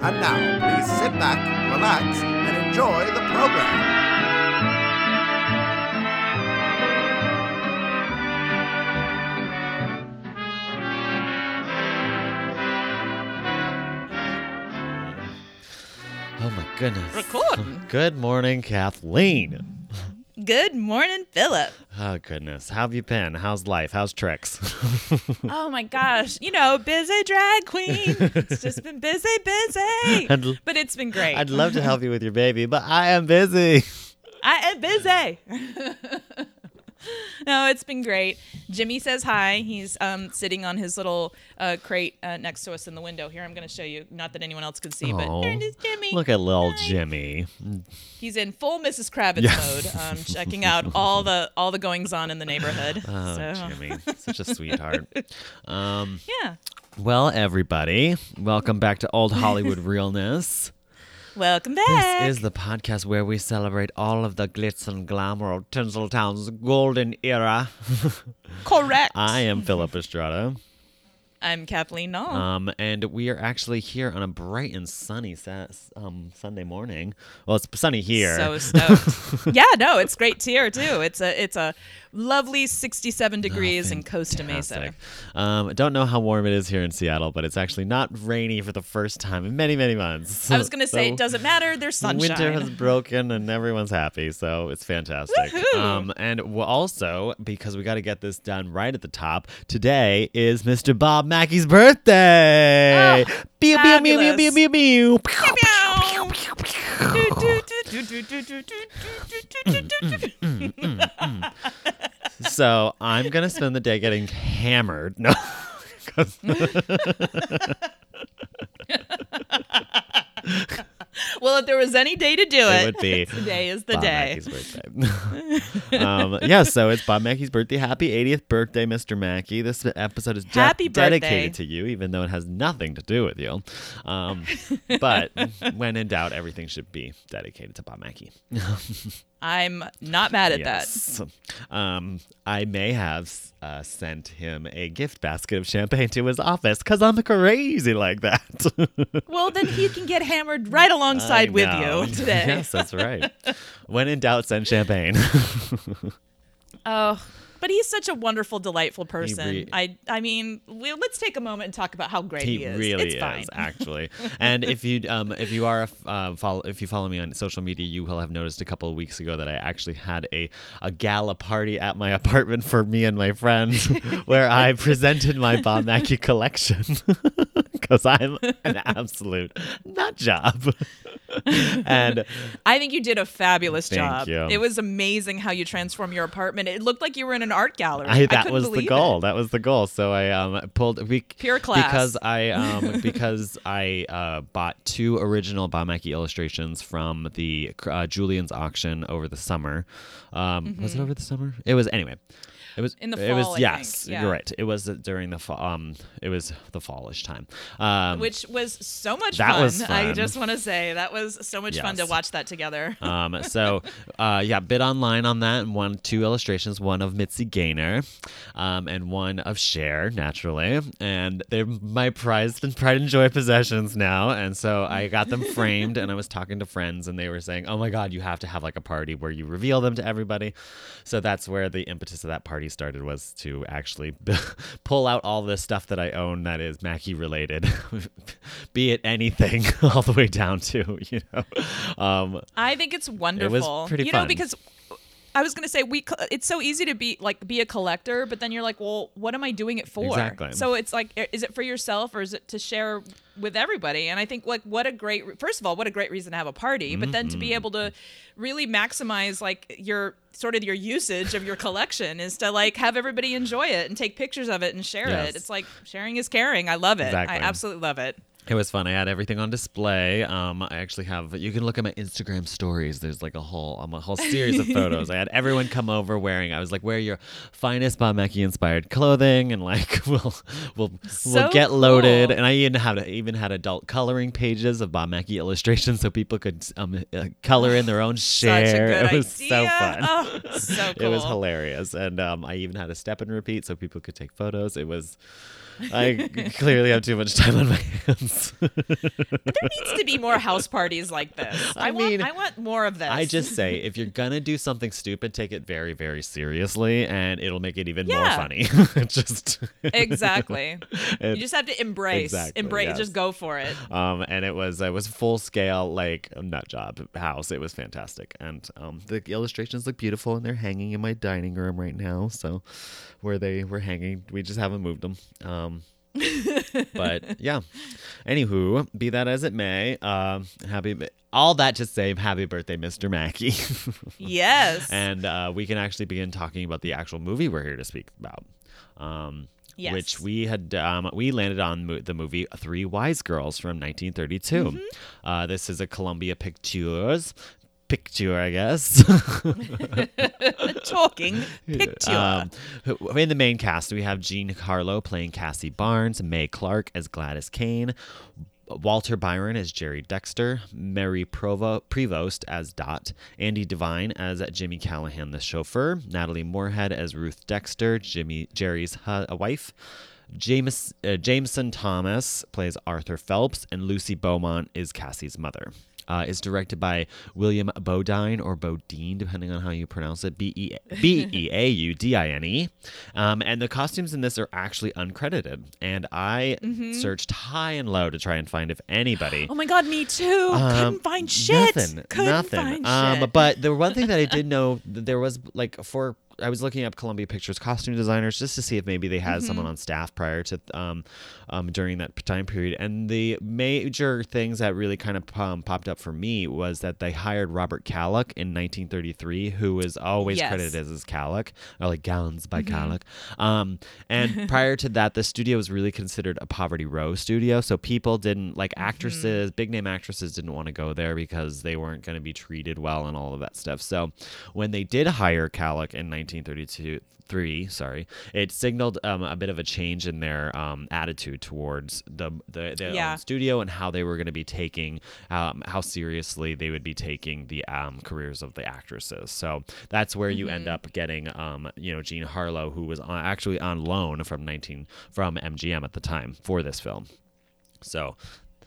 And now, please sit back, relax, and enjoy the program. Oh my goodness. Recording. Good morning, Kathleen. Good morning, Philip. Oh goodness. How have you been? How's life? How's tricks? Oh my gosh. You know, busy drag queen. It's just been busy, busy. But it's been great. I'd love to help you with your baby, but I am busy. I am busy. no, it's been great. Jimmy says hi. He's um, sitting on his little uh, crate uh, next to us in the window. Here, I'm going to show you. Not that anyone else can see, but Aw. there it is, Jimmy. Look at little Hi. Jimmy. He's in full Mrs. Kravitz Yeah. mode, um, checking out all the all the goings on in the neighborhood. Oh, so, Jimmy. Such a sweetheart. Um, yeah. well, everybody, welcome back to Old Hollywood Realness. Welcome back. This is the podcast where we celebrate all of the glitz and glamour of Tinseltown's golden era. correct. I am Philip Estrada. I'm Kathleen Null. Um, and we are actually here on a bright and sunny sa- um, Sunday morning. Well, it's sunny here. So stoked. yeah, no, it's great here too. It's a it's a lovely 67 degrees in Costa Mesa. Um, don't know how warm it is here in Seattle, but it's actually not rainy for the first time in many, many months. I was gonna say So it doesn't matter. There's sunshine. Winter has broken and everyone's happy, so it's fantastic. Um, and also because we got to get this done right at the top. Today is Mr. Bob Mackie's birthday. Oh, Pew, pew, pew, pew, pew, pew, pew. Meow. Do, do, do, do, So I'm gonna spend the day getting hammered. No. Well, if there was any day to do it, It would be today is the Bob day. Mackie's birthday. um, yeah, so it's Bob Mackie's birthday. Happy 80th birthday, Mr. Mackie. This episode is de- dedicated to you, even though it has nothing to do with you. Um, but when in doubt, everything should be dedicated to Bob Mackie. I'm not mad at yes. Um, I may have uh, sent him a gift basket of champagne to his office because I'm crazy like that. that. Well, then he can get hammered right alongside with you today. yes, that's right. when in doubt, send champagne. Oh, but he's such a wonderful, delightful person. re- I, I mean, we, let's take a moment and talk about how great he, He is. really it's is, fine. actually. and if you um if you are a uh, follow if you follow me on social media, you will have noticed a couple of weeks ago that I actually had a a gala party at my apartment for me and my friends, where I presented my Bob Mackie collection because I'm an absolute nut job. and I think you did a fabulous Thank job. you. It was amazing how you transformed your apartment. It looked like you were in an art gallery. I, that couldn't was the goal. it. That was the goal. So I um pulled we, Pure class. because I um because I uh, bought two original Bob illustrations from the uh, Julien's auction over the summer. Um, Was it over the summer? It was anyway. It was. In the It was fall, I yes, yeah. you're right. It was during the fall. Um, it was the fallish time. Um, Which was so much That fun. was I just want to say that was so much fun to watch that together. Um, so, uh, yeah, bid online on that and won two illustrations, one of Mitzi Gaynor, um, and one of Cher, naturally. And they're my prized and pride and joy possessions now. And so I got them framed and I was talking to friends and they were saying, oh my God, you have to have like a party where you reveal them to everybody. So that's where the impetus of that party started was to actually pull out all the stuff that I own that is Mackie related, be it anything all the way down to, you know, um, I think it's wonderful. It was pretty you know, because I was gonna say we. It's so easy to be like be a collector, but then you're like, well, what am I doing it for? Exactly. So it's like, is it for yourself or is it to share with everybody? And I think like what a great. First of all, what a great reason to have a party, but then to Mm-hmm. be able to really maximize like your sort of your usage of your collection is to like have everybody enjoy it and take pictures of it and share Yes. it. It's like sharing is caring. I love it. Exactly. I absolutely love it. It was fun. I had everything on display. Um, I actually have. You can look at my Instagram stories. There's like a whole, um, a whole series of photos. I had everyone come over wearing. I was like, wear your finest Bob Mackie inspired clothing, and like we'll we'll So we'll get loaded. cool. And I even had even had adult coloring pages of Bob Mackie illustrations, so people could um, uh, color in their own Cher. Such a good it was so fun. Oh, so cool. It was hilarious, and um, I even had a step and repeat so people could take photos. It was. I clearly have too much time on my hands. There needs to be more house parties like this. I, I want mean, I want more of this. I just say if you're gonna do something stupid, take it very, very seriously, and it'll make it even more Yeah. funny. just exactly. you just have to embrace, Exactly, embrace, yes. just go for it. um, and it was it was full scale like a nut job house. It was fantastic, and um, the illustrations look beautiful, and they're hanging in my dining room right now. So where they were hanging, we just haven't moved them. Um, but yeah. Anywho, be that as it may, um, happy. All that to say, happy birthday, Mr. Mackie. Yes. and uh, we can actually begin talking about the actual movie we're here to speak about. Um, Yes. Which we had, um, we landed on mo- the movie Three Wise Girls from 1932. Mm-hmm. Uh, this is a Columbia Pictures picture, I guess. Talking picture. Um, in the main cast, we have Jean Harlow playing Cassie Barnes, Mae Clarke as Gladys Kane, Walter Byron as Jerry Dexter, Mary Provo- Prevost as Dot, Andy Devine as Jimmy Callahan, the chauffeur, Natalie Moorhead as Ruth Dexter, Jimmy Jerry's hu- wife. James, uh, Jameson Thomas plays Arthur Phelps, and Lucy Beaumont is Cassie's mother. Uh, is directed by William Beaudine or Beaudine, depending on how you pronounce it. B E B E A U D I N E. Um, and the costumes in this are actually uncredited. And I searched high and low to try and find if anybody oh my god, me too. um, Couldn't find shit. Nothing. Couldn't nothing. find um, shit. But the one thing that I did know, that there was like for I was looking up Columbia Pictures costume designers just to see if maybe they had mm-hmm. someone on staff prior to um, um, during that time period. And the major things that really kind of um, popped up for me was that they hired Robert Kalloch in 1933, who is always yes. credited as Kalloch or like Gallons by mm. Um, and prior to that, the studio was really considered a poverty row studio, so people didn't like mm-hmm. actresses, mm-hmm. big name actresses didn't want to go there because they weren't going to be treated well and all of that stuff. So when they did hire Kalloch in 19 1933, sorry, it signaled um, a bit of a change in their um, attitude towards the, the yeah. own studio and how they were going to be taking, um, how seriously they would be taking the um, careers of the actresses. So that's where mm-hmm. you end mm-hmm. up getting, um, you know, Jean Harlow, who was on, actually on loan from 19 from MGM at the time for this film. So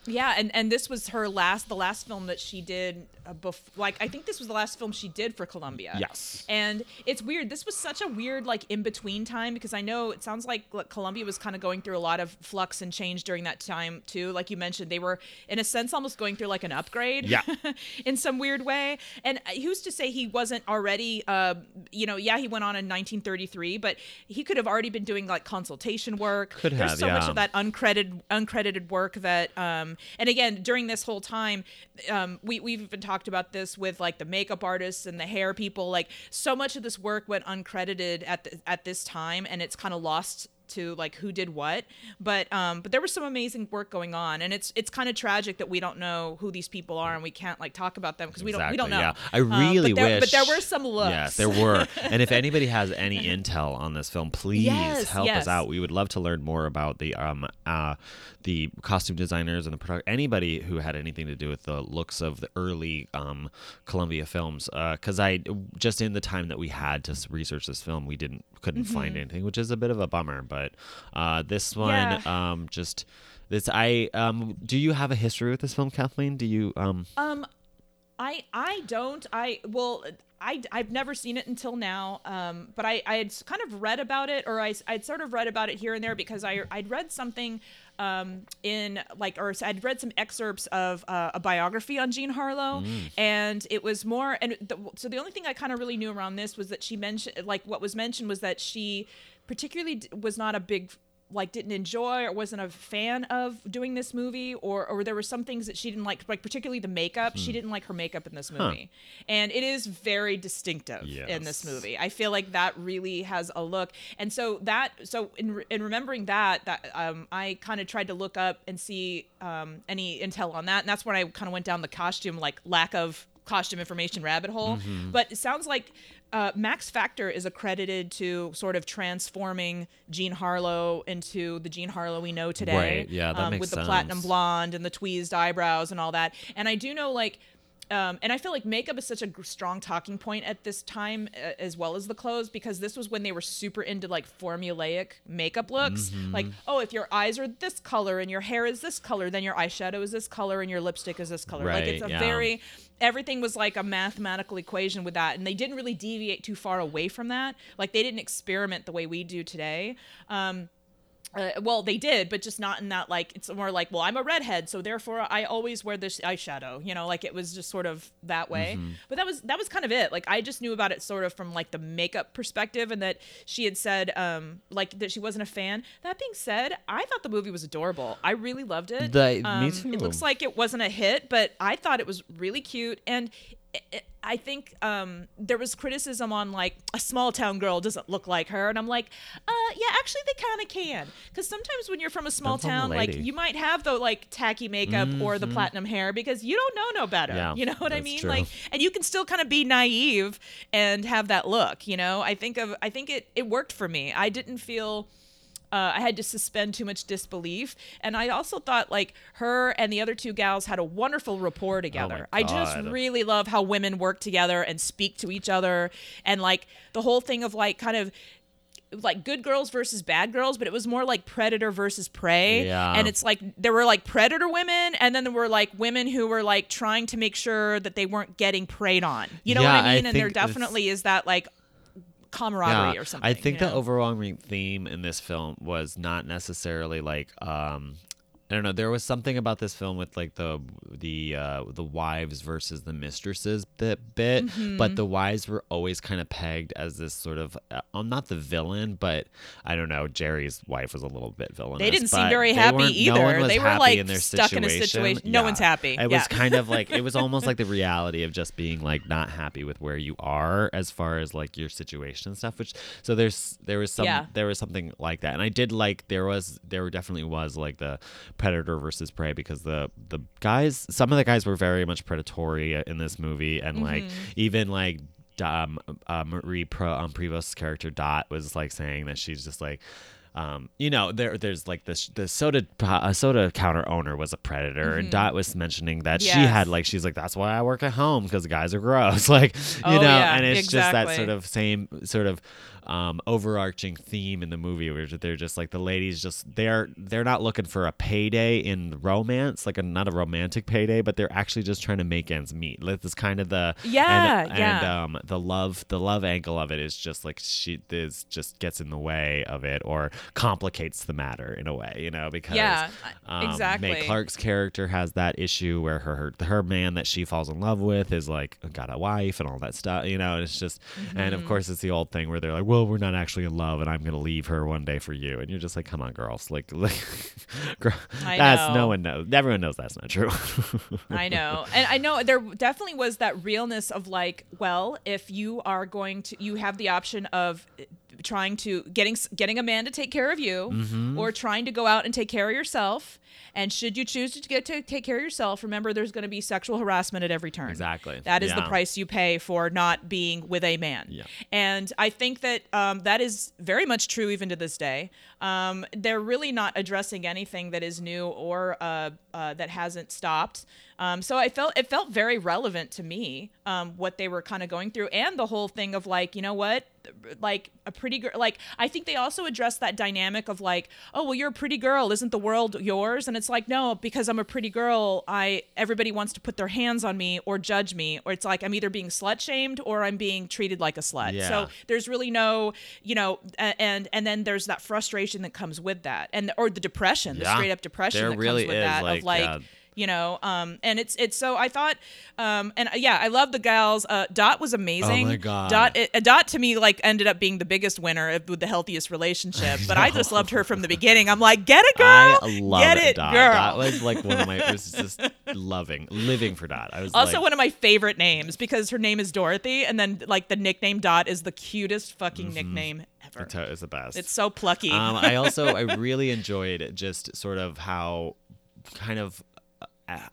yeah, and and this was her last, the last film that she did. Uh, bef- like I think this was the last film she did for Columbia. Yes. And it's weird. This was such a weird like in between time because I know it sounds like, like Columbia was kind of going through a lot of flux and change during that time too. Like you mentioned, they were in a sense almost going through like an upgrade. Yeah. in some weird way. And who's to say he wasn't already? Uh, you know, yeah, he went on in 1933, but he could have already been doing like consultation work. Could There's have, so much of that uncredited uncredited work that um and again during this whole time um we we've even talked about this with like the makeup artists and the hair people. Like so much of this work went uncredited at the, at this time and it's kind of lost to like who did what but um but there was some amazing work going on and it's it's kind of tragic that we don't know who these people are and we can't like talk about them because we don't we don't know Yeah, I Um, really but there, wish. but there were some looks Yes, there were. and if anybody has any intel on this film, please Yes, help yes. us out. We would love to learn more about the um uh the costume designers and the product. Anybody who had anything to do with the looks of the early um Columbia films. Because I just in the time that we had to research this film, we didn't couldn't find anything, which is a bit of a bummer. But uh, this one. Yeah. um, just. This I um do you have a history with this film Kathleen do you um Um, I I don't. I well. I, I've never seen it until now, um, but I, I had kind of read about it, or I, I'd sort of read about it here and there because I, I'd read something um, in like, or I'd read some excerpts of uh, a biography on Jean Harlow, and it was more, and the, so the only thing I kind of really knew around this was that she mentioned, like, what was mentioned was that she particularly d- was not a big like didn't enjoy or wasn't a fan of doing this movie or or there were some things that she didn't like like particularly the makeup. She didn't like her makeup in this movie. And it is very distinctive in this movie. I feel like that really has a look. And so that so in, in remembering that that um, i kind of tried to look up and see um, any intel on that. And that's when i kind of went down the costume like lack of costume information rabbit hole. But it sounds like uh, Max Factor is accredited to sort of transforming Jean Harlow into the Jean Harlow we know today. Right, yeah, that um, makes with the platinum blonde and the tweezed eyebrows and all that. And I do know like. Um, and I feel like makeup is such a strong talking point at this time, uh, as well as the clothes, because this was when they were super into like formulaic makeup looks. Mm-hmm. Like, oh, if your eyes are this color and your hair is this color, then your eyeshadow is this color and your lipstick is this color. like, it's a yeah. very everything was like a mathematical equation with that and they didn't really deviate too far away from that like they didn't experiment the way we do today um uh, well, they did, but just not in that like it's more like, well, I'm a redhead, so therefore I always wear this eyeshadow. You know, like it was just sort of that way. Mm-hmm. But that was that was kind of it. Like I just knew about it sort of from like the makeup perspective, and that she had said um like that she wasn't a fan. That being said, I thought the movie was adorable. I really loved it. The- me Um, too. It looks like it wasn't a hit, but I thought it was really cute and. I think um, there was criticism on like a small town girl doesn't look like her, and I'm like, uh, yeah, actually they kind of can, because sometimes when you're from a small on town, the like you might have the like tacky makeup or the platinum hair because you don't know no better. Yeah, you know what I mean? true. Like, and you can still kind of be naive and have that look. You know, I think of I think it it worked for me. I didn't feel uh, I had to suspend too much disbelief. And I also thought like her and the other two gals had a wonderful rapport together. I just really love how women work together and speak to each other and like the whole thing of like kind of like good girls versus bad girls, but it was more like predator versus prey. Yeah. And it's like there were like predator women and then there were like women who were like trying to make sure that they weren't getting preyed on. You know Yeah, what I I mean? and there definitely is that like camaraderie or something. I think you the overwhelming theme in this film was not necessarily like um I don't know. There was something about this film with like the the uh, the wives versus the mistresses bit, bit Mm-hmm. but the wives were always kind of pegged as this sort of uh, um, not the villain, but I don't know. Jerry's wife was a little bit villainous. They didn't seem very happy either. No one was They were, happy like, in their stuck in a situation- no one's happy. It Yeah. was kind of like it was almost like the reality of just being like not happy with where you are as far as like your situation and stuff. Which so there's there was some Yeah. there was something like that, and I did like there was there definitely was like the predator versus prey because the the guys some of the guys were very much predatory in this movie, and like Mm-hmm. even like. Um, uh, Marie Pro um, Prevost character Dot was like saying that she's just like, um, you know, there there's like this the soda uh, soda counter owner was a predator, and Dot was mentioning that she Mm-hmm. Had like she's like that's why I work at home because the guys are gross, like you Oh, know, yeah, and it's just that sort of same sort of um, overarching theme in the movie where they're just like the ladies just they're they're not looking for a payday in romance, like a not a romantic payday, but they're actually just trying to make ends meet. Like, That's kind of the Yeah, and, yeah. and um, the love the love angle of it is just like she is just gets in the way of it or complicates the matter in a way, you know, because Yeah, um, exactly. Mae Clarke's character has that issue where her, her her man that she falls in love with is like got a wife and all that stuff, you know. And it's just, and Mm-hmm. of course, it's the old thing where they're like, "Well, we're not actually in love, and I'm gonna leave her one day for you," and you're just like, "Come on, girls, like, like girl, that's know. no one knows. Everyone knows that's not true." I know. And I know there definitely was that realness of like, well, if you are going to you have the option of trying to getting getting a man to take care of you Mm-hmm. or trying to go out and take care of yourself. And should you choose to get to take care of yourself, remember there's going to be sexual harassment at every turn. Exactly. That is the price you pay for not being with a man. Yeah. And I think that um, that is very much true even to this day. Um, they're really not addressing anything that is new or uh, uh, that hasn't stopped. Um, so I felt it felt very relevant to me um, what they were kind of going through, and the whole thing of like, you know what, like a pretty girl. Like I think they also addressed that dynamic of like, oh well, you're a pretty girl, isn't the world yours? And it's like, no, because I'm a pretty girl, I everybody wants to put their hands on me or judge me, or it's like I'm either being slut shamed or I'm being treated like a slut. Yeah. So there's really no, you know, and and then there's that frustration that comes with that, and or the depression, the straight up depression There that really comes with is, that like, of like. uh, you know um and it's it's so i thought um and uh, yeah i love the gals uh dot was amazing Oh my God. dot it, uh, dot to me like ended up being the biggest winner of- with the healthiest relationship but i just loved her from the beginning i'm like get it girl I love get it, it Dot. girl Dot was like one of my. It was just loving, living for Dot. I was also like, one of my favorite names because her name is dorothy and then like the nickname dot is the cutest fucking nickname ever It's it's the best. it's so plucky um, I also I really enjoyed just sort of how kind of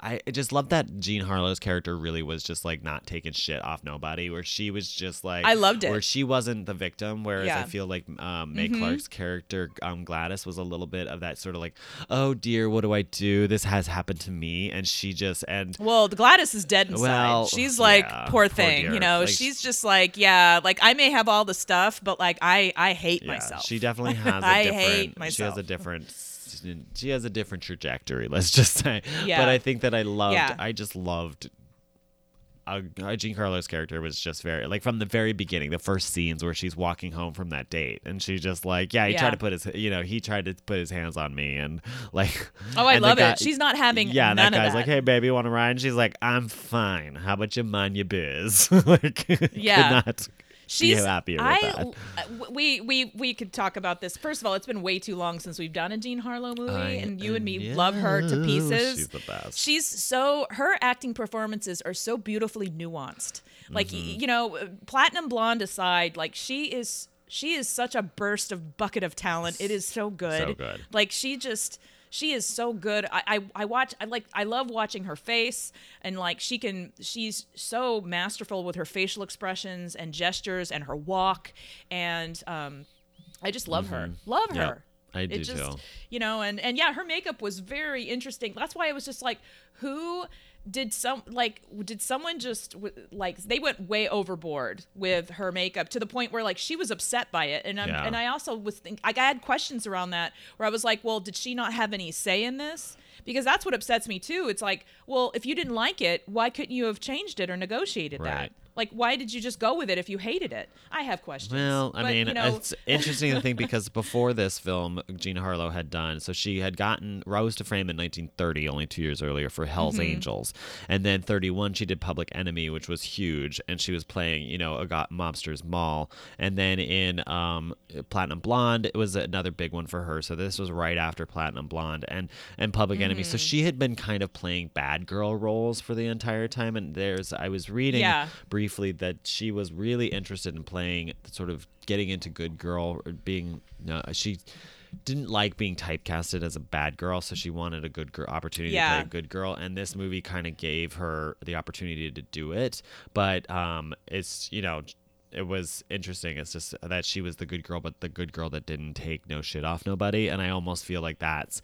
I just love that Jean Harlow's character really was just like not taking shit off nobody, where she was just like I loved it. where she wasn't the victim. Whereas Yeah. I feel like um, Mae Mhm. Clarke's character um, Gladys was a little bit of that sort of like, oh dear, what do I do? This has happened to me, and she just and Well, Gladys is dead inside. Well, she's like, yeah, poor poor thing, dear. you know. Like, she's just like, yeah, like I may have all the stuff, but like I, I hate yeah, myself. she definitely has a I different. hate She has a different. She has a different trajectory. Let's just say. Yeah. But I think that I loved. Yeah. I just loved. Uh, uh, Jean Harlow's character was just very like from the very beginning, the first scenes where she's walking home from that date, and she's just like, yeah, he Yeah. tried to put his, you know, he tried to put his hands on me, and like, oh, I love guy- it. She's not having yeah, that guy's of that. like, "Hey, baby, want to ride?" And she's like, "I'm fine. How about you mind your biz?" like, Yeah. not She's with I, that. uh, we we we could talk about this. First of all, it's been way too long since we've done a Jean Harlow movie, I- and you and me yeah, love her to pieces. She's the best. She's so her acting performances are so beautifully nuanced. Like Mm-hmm. you know, uh, Platinum Blonde aside, like she is she is such a burst of bucket of talent. It is so good. So good. Like she just she is so good. I, I I watch I like I love watching her face and like she can she's so masterful with her facial expressions and gestures and her walk and um I just love her. Love Mm-hmm. Yep. her. I do it just, too. You know, and and yeah, her makeup was very interesting. That's why I was just like, who did some like did someone just like they went way overboard with her makeup to the point where like she was upset by it and I'm, Yeah. and I also was think like I had questions around that where I was like well did she not have any say in this because that's what upsets me too it's like well if you didn't like it why couldn't you have changed it or negotiated that Right. Like why did you just go with it if you hated it I have questions Well, I But, mean, you know, it's interesting to think because before this film, Gina Harlow had done so she had gotten Rose to Frame in 1930, only two years earlier for Hell's Mm-hmm. Angels, and then 31 she did Public Enemy, which was huge, and she was playing you know a got Mobster's Mall, and then in um, Platinum Blonde it was another big one for her. So this was right after Platinum Blonde and and Public Enemy. Mm-hmm. So she had been kind of playing bad girl roles for the entire time, and there's I was reading Yeah. briefly that she was really interested in playing sort of getting into good girl or being no she didn't like being typecasted as a bad girl so she wanted a good girl opportunity Yeah. to play a good girl and this movie kind of gave her the opportunity to do it but um it's you know it was interesting it's just that she was the good girl but the good girl that didn't take no shit off nobody and i almost feel like that's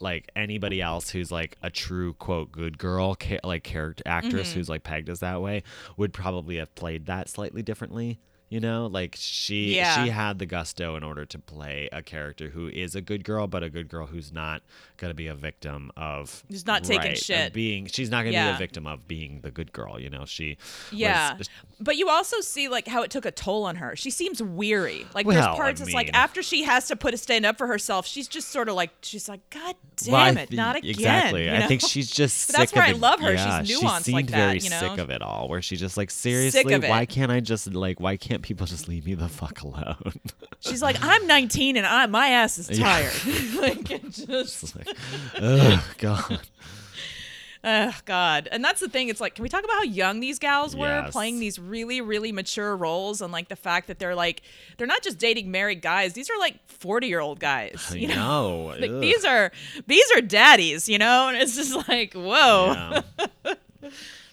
like anybody else who's like a true quote good girl ca- like character actress Mm-hmm. who's like pegged as that way would probably have played that slightly differently you know like she Yeah. she had the gusto in order to play a character who is a good girl but a good girl who's not going to be a victim of She's not taking right, of shit. being she's not going to be a victim of being the good girl you know she Yeah. was, But you also see like how it took a toll on her. She seems weary. Like Well, there's I parts it's like after she has to put a stand up for herself, she's just sort of like she's like, God damn Well, I it, not again. Exactly. you I think she's just. That's where I love her. She's Yeah, nuanced she like that, very you know? sick of it all. Where she's just like, seriously, why can't I just like, why can't people just leave me the fuck alone? she's like, I'm 19 and I my ass is Yeah. tired. like it just like, oh god. Oh God! And that's the thing. It's like, can we talk about how young these gals were Yes. playing these really, really mature roles, and like the fact that they're like, they're not just dating married guys. These are like forty-year-old guys. I You know, know. like these are these are daddies. You know, and it's just like, whoa. Yeah.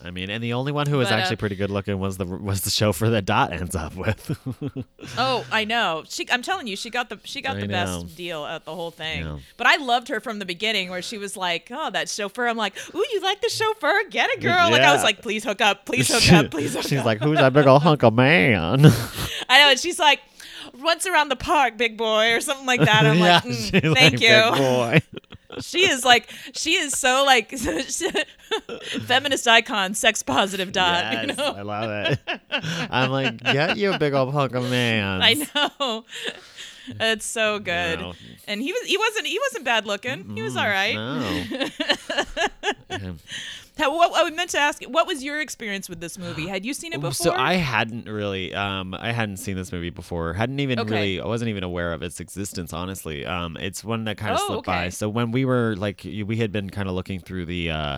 I mean, and the only one who was But, uh, actually pretty good looking was the was the chauffeur that Dot ends up with. Oh, I know. She, I'm telling you, she got the she got I the know. best deal at the whole thing. Yeah. But I loved her from the beginning, where she was like, "Oh, that chauffeur." I'm like, "Ooh, you like the chauffeur? Get a girl!" Like I was like, "Please hook up, please hook up, please hook She's up." like, who's that big old hunk of man? I know, and she's like, "Once around the park, big boy," or something like that. I'm yeah, like, "Mm, "Thank like, "Big you." boy. She is like, she is so like feminist icon, sex positive dot. Yes, You know? I love it. I'm like, get you a big old hunk of man. I know. It's so good. No. And he was he wasn't he wasn't bad looking. He was all right. No. How, what I meant to ask you, what was your experience with this movie? Had you seen it before? So I hadn't really, um, I hadn't seen this movie before. Hadn't even Okay. really, I wasn't even aware of its existence. Honestly, um, it's one that kind of Oh, slipped by. So when we were like, we had been kind of looking through the, uh,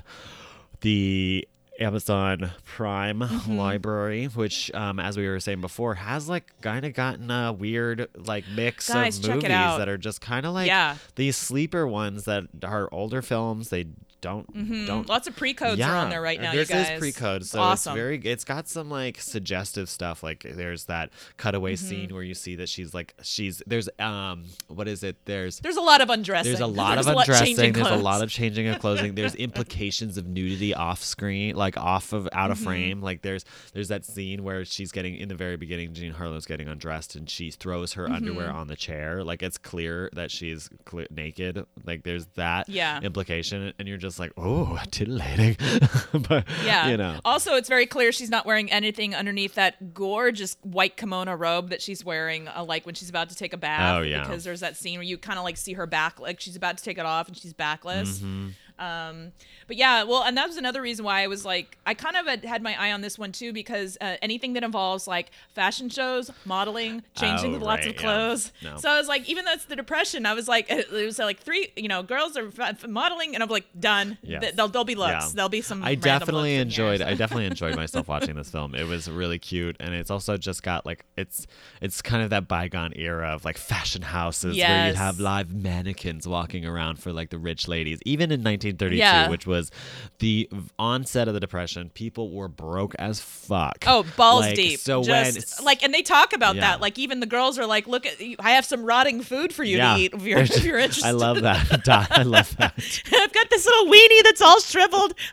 the Amazon Prime Mm-hmm. library, which, um, as we were saying before, has like kind of gotten a weird like mix Guys, of movies that are just kind of like Yeah. these sleeper ones that are older films. They don't don't Lots of pre-codes are on there right now, There's you guys. this pre-code, so awesome. it's very. It's got some like suggestive stuff. Like there's that cutaway Mm-hmm. scene where you see that she's like she's there's um what is it? There's There's a lot of undressing. there's a lot There's of undressing. changing there's a lot of changing of clothing. There's implications of nudity off screen, like off of out Mm-hmm. of frame. Like there's there's that scene where she's getting in the very beginning. Jean Harlow's getting undressed and she throws her underwear Mm-hmm. on the chair. Like it's clear that she's naked. Like there's that Yeah. implication, and you're just like, oh, titillating. but Yeah. you know. Also, it's very clear she's not wearing anything underneath that gorgeous white kimono robe that she's wearing, uh, like when she's about to take a bath. Oh, yeah. Because there's that scene where you kind of like see her back, like she's about to take it off and she's backless. Mm-hmm. Um, but yeah, well, and that was another reason why I was like, I kind of had, my eye on this one too because uh, anything that involves like fashion shows, modeling, changing Oh, lots right, of yeah. clothes. No. So I was like, even though it's the depression, I was like, it was like three, you know, girls are f- modeling, and I'm like, done. Yes. Th- There'll, there'll be looks. Yeah. There'll be some. I definitely enjoyed. here, I definitely enjoyed myself watching this film. It was really cute, and it's also just got like it's it's kind of that bygone era of like fashion houses where you'd have live mannequins walking around for like the rich ladies. Even in 1932, Yeah. which was the onset of the depression, people were broke as fuck. Oh, balls Like, deep. So Just, when like, and they talk about Yeah. that. Like, even the girls are like, "Look at, I have some rotting food for you yeah, to eat if you're, if you're interested." I love that. Dot, I love that. I've got this little weenie that's all shriveled.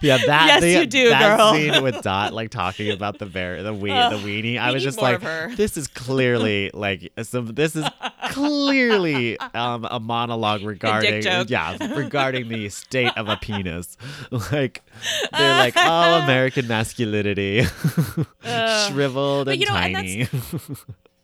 Yeah, that Yes, the- you do, that girl. scene with Dot like talking about the bear, the wee, Ugh, the weenie. I we was just like, this is clearly like some. This is clearly um, a monologue regarding yeah regarding the state of a penis. Like they're like, all American masculinity, shriveled and you know, tiny. And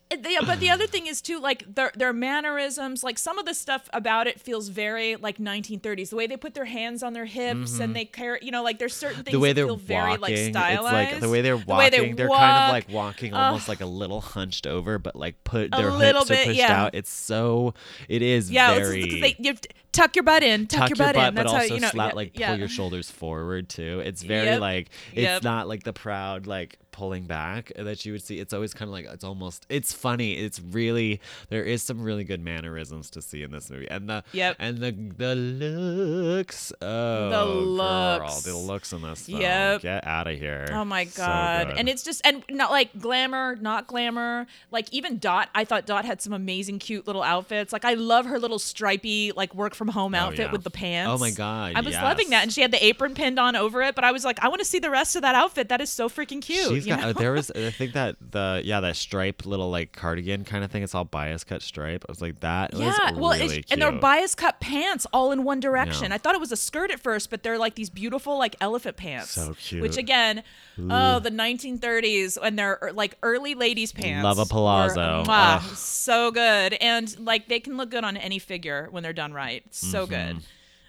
the- but the other thing is too, like their their mannerisms, like some of the stuff about it feels very like 1930s. The way they put their hands on their hips and they carry, you know, like there's certain things Mm-hmm. the way that they're feel very walking, like it's stylized. like the way they're The way they walking. they are kind of like walking almost like a little hunched over, but like put their hips are bit, pushed yeah. out. It's so. It is yeah, it's- very. it's- they, you tuck your butt in, tuck, tuck your butt, in. but That's also how you know. slat, yeah, like yeah. pull your shoulders forward too. It's very Yep. like it's Yep. not like the proud like pulling back that you would see. It's always kind of like it's almost it's funny. It's really there is some really good mannerisms to see in this movie, and the Yep. and the the looks. Oh, girl, looks. the looks in this. Film. Yep. get out of here. Oh my god! good. and it's just and not like glamour, not glamour. Like even Dot, I thought Dot had some amazing, cute little outfits. Like I love her little stripy like work from home oh, outfit Oh, yeah. with the pants. Oh my God, I was yes. loving that, and she had the apron pinned on over it. But I was like, I want to see the rest of that outfit. That is so freaking cute. She's you got. know? There was. I think that the yeah that stripe little like cardigan kind of thing. It's all bias cut stripe. I was like that. yeah, well, really it's, and they're bias cut pants all in one direction. Yeah. I thought it was a skirt at first, but they're like these beautiful like elephant pants. So cute. Which again, oh, the 1930s and they're er, like early ladies pants. Love a were, palazzo. mwah, Ugh. so good, and like they can look good on any figure when they're done right. So good,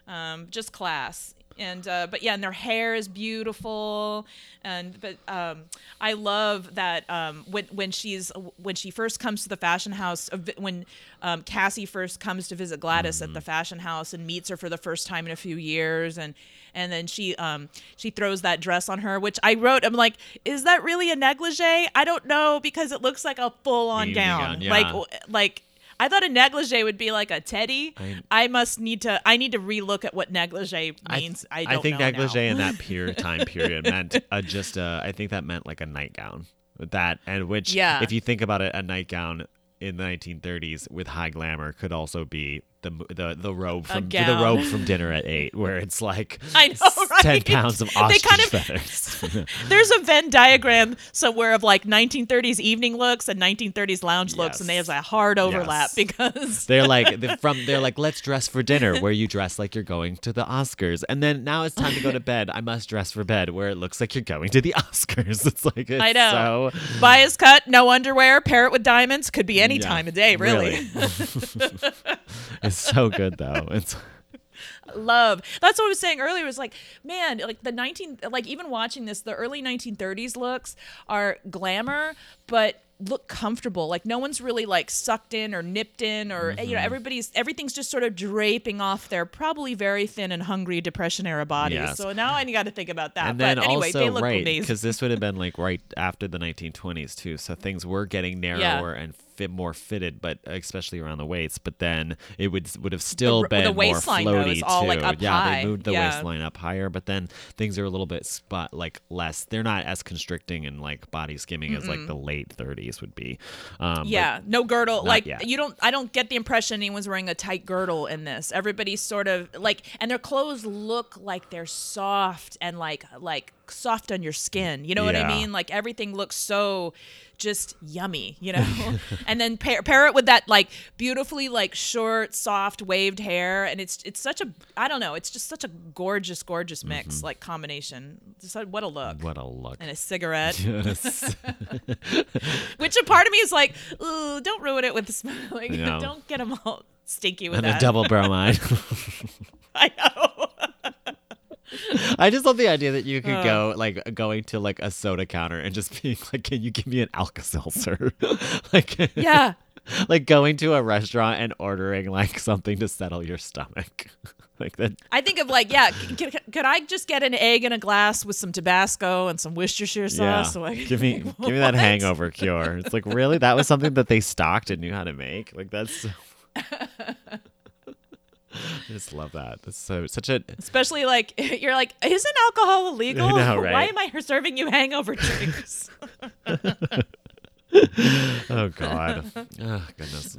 um, just class. And uh, but yeah, and their hair is beautiful, and but um, I love that um, when when she's when she first comes to the fashion house when um, Cassie first comes to visit Gladys at the fashion house and meets her for the first time in a few years, and and then she um she throws that dress on her, which I wrote. I'm like, is that really a negligee? I don't know because it looks like a full on gown, gown, yeah. like like. I thought a negligee would be like a teddy. I- I, must need to. I need to relook at what negligee I, means. I, I, don't think negligee now. in that period time period meant uh, just uh, I think that meant like a nightgown. That and which Yeah. if you think about it, a nightgown in the 1930s with high glamour could also be the the the robe from the robe from dinner at eight, where it's like I know, right? ten pounds of ostrich kind of- feathers. There's a Venn diagram somewhere of like 1930s evening looks and 1930s lounge looks, and Yes. there's a hard overlap Yes. because they're like they're from they're like let's dress for dinner, where you dress like you're going to the Oscars, and then now it's time to go to bed. I must dress for bed, where it looks like you're going to the Oscars. It's like it's I know. So, bias cut, no underwear, pair it with diamonds could be any Yeah, time of day, really. It's so good though. It's love. That's what I was saying earlier. Was like, man, like the 19, like even watching this, the early 1930s looks are glamour, but look comfortable. Like no one's really like sucked in or nipped in, or you Mm-hmm. know, everybody's everything's just sort of draping off their probably very thin and hungry depression era bodies. Yes. So now I got to think about that. and then but anyway, also they look right amazing. because this would have been like right after the 1920s too so things were getting narrower and fit more fitted but especially around the waist but then it would would have still the been more waistline, though, floaty is all, too like, up yeah high. they moved the Yeah. waistline up higher but then things are a little bit spot like less they're not as constricting and like body skimming as like the late 30s would be um Yeah, no girdle. Like yet. you don't. I don't get the impression anyone's wearing a tight girdle in this. Everybody's sort of like, and their clothes look like they're soft and like like soft on your skin. You know what I mean? Like everything looks so just yummy. You know. and then pair, pair it with that like beautifully like short, soft, waved hair, and it's it's such a I don't know. It's just such a gorgeous, gorgeous mix mm-hmm. like combination. Just what a look. what a look And a cigarette. Yes. Which a part of me is like, ooh, don't ruin it with the smell. Like, don't get them all stinky with and that. a double bromide I know. I just love the idea that you could Uh. go like going to like a soda counter and just being like, "Can you give me an Alka Seltzer?" like, Yeah. like going to a restaurant and ordering like something to settle your stomach, like that. I think of like, yeah, c- c- could I just get an egg in a glass with some Tabasco and some Worcestershire sauce? Yeah, So I give me give me that hangover cure. It's like really that was something that they stocked and knew how to make. Like that's. So... I just love that. That's so such a Especially like, you're like, isn't alcohol illegal? know, Why am I serving you hangover drinks? oh god, oh goodness.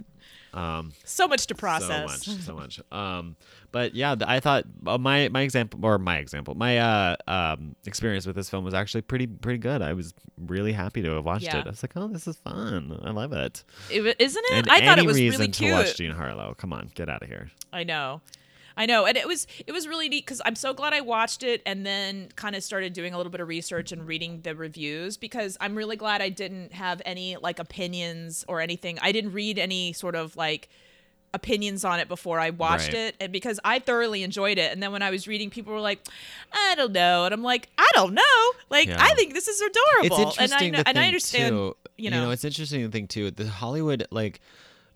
Um, so much to process. So much, so much. Um, but yeah, I thought uh, my my example or my example, my uh um experience with this film was actually pretty pretty good. I was really happy to have watched Yeah. it. I was like, oh, this is fun. I love it. It- Isn't it? And I thought it was reason really to watch cute. Jean Harlow. Come on, get out of here. I know. I know. And it was it was really neat cuz I'm so glad I watched it and then kind of started doing a little bit of research and reading the reviews because I'm really glad I didn't have any like opinions or anything. I didn't read any sort of like opinions on it before I watched Right. it and because I thoroughly enjoyed it and then when I was reading people were like I don't know and I'm like I don't know like Yeah. I think this is adorable It's and I interesting. know, to and I understand too, you know, it's interesting to think too. The Hollywood, like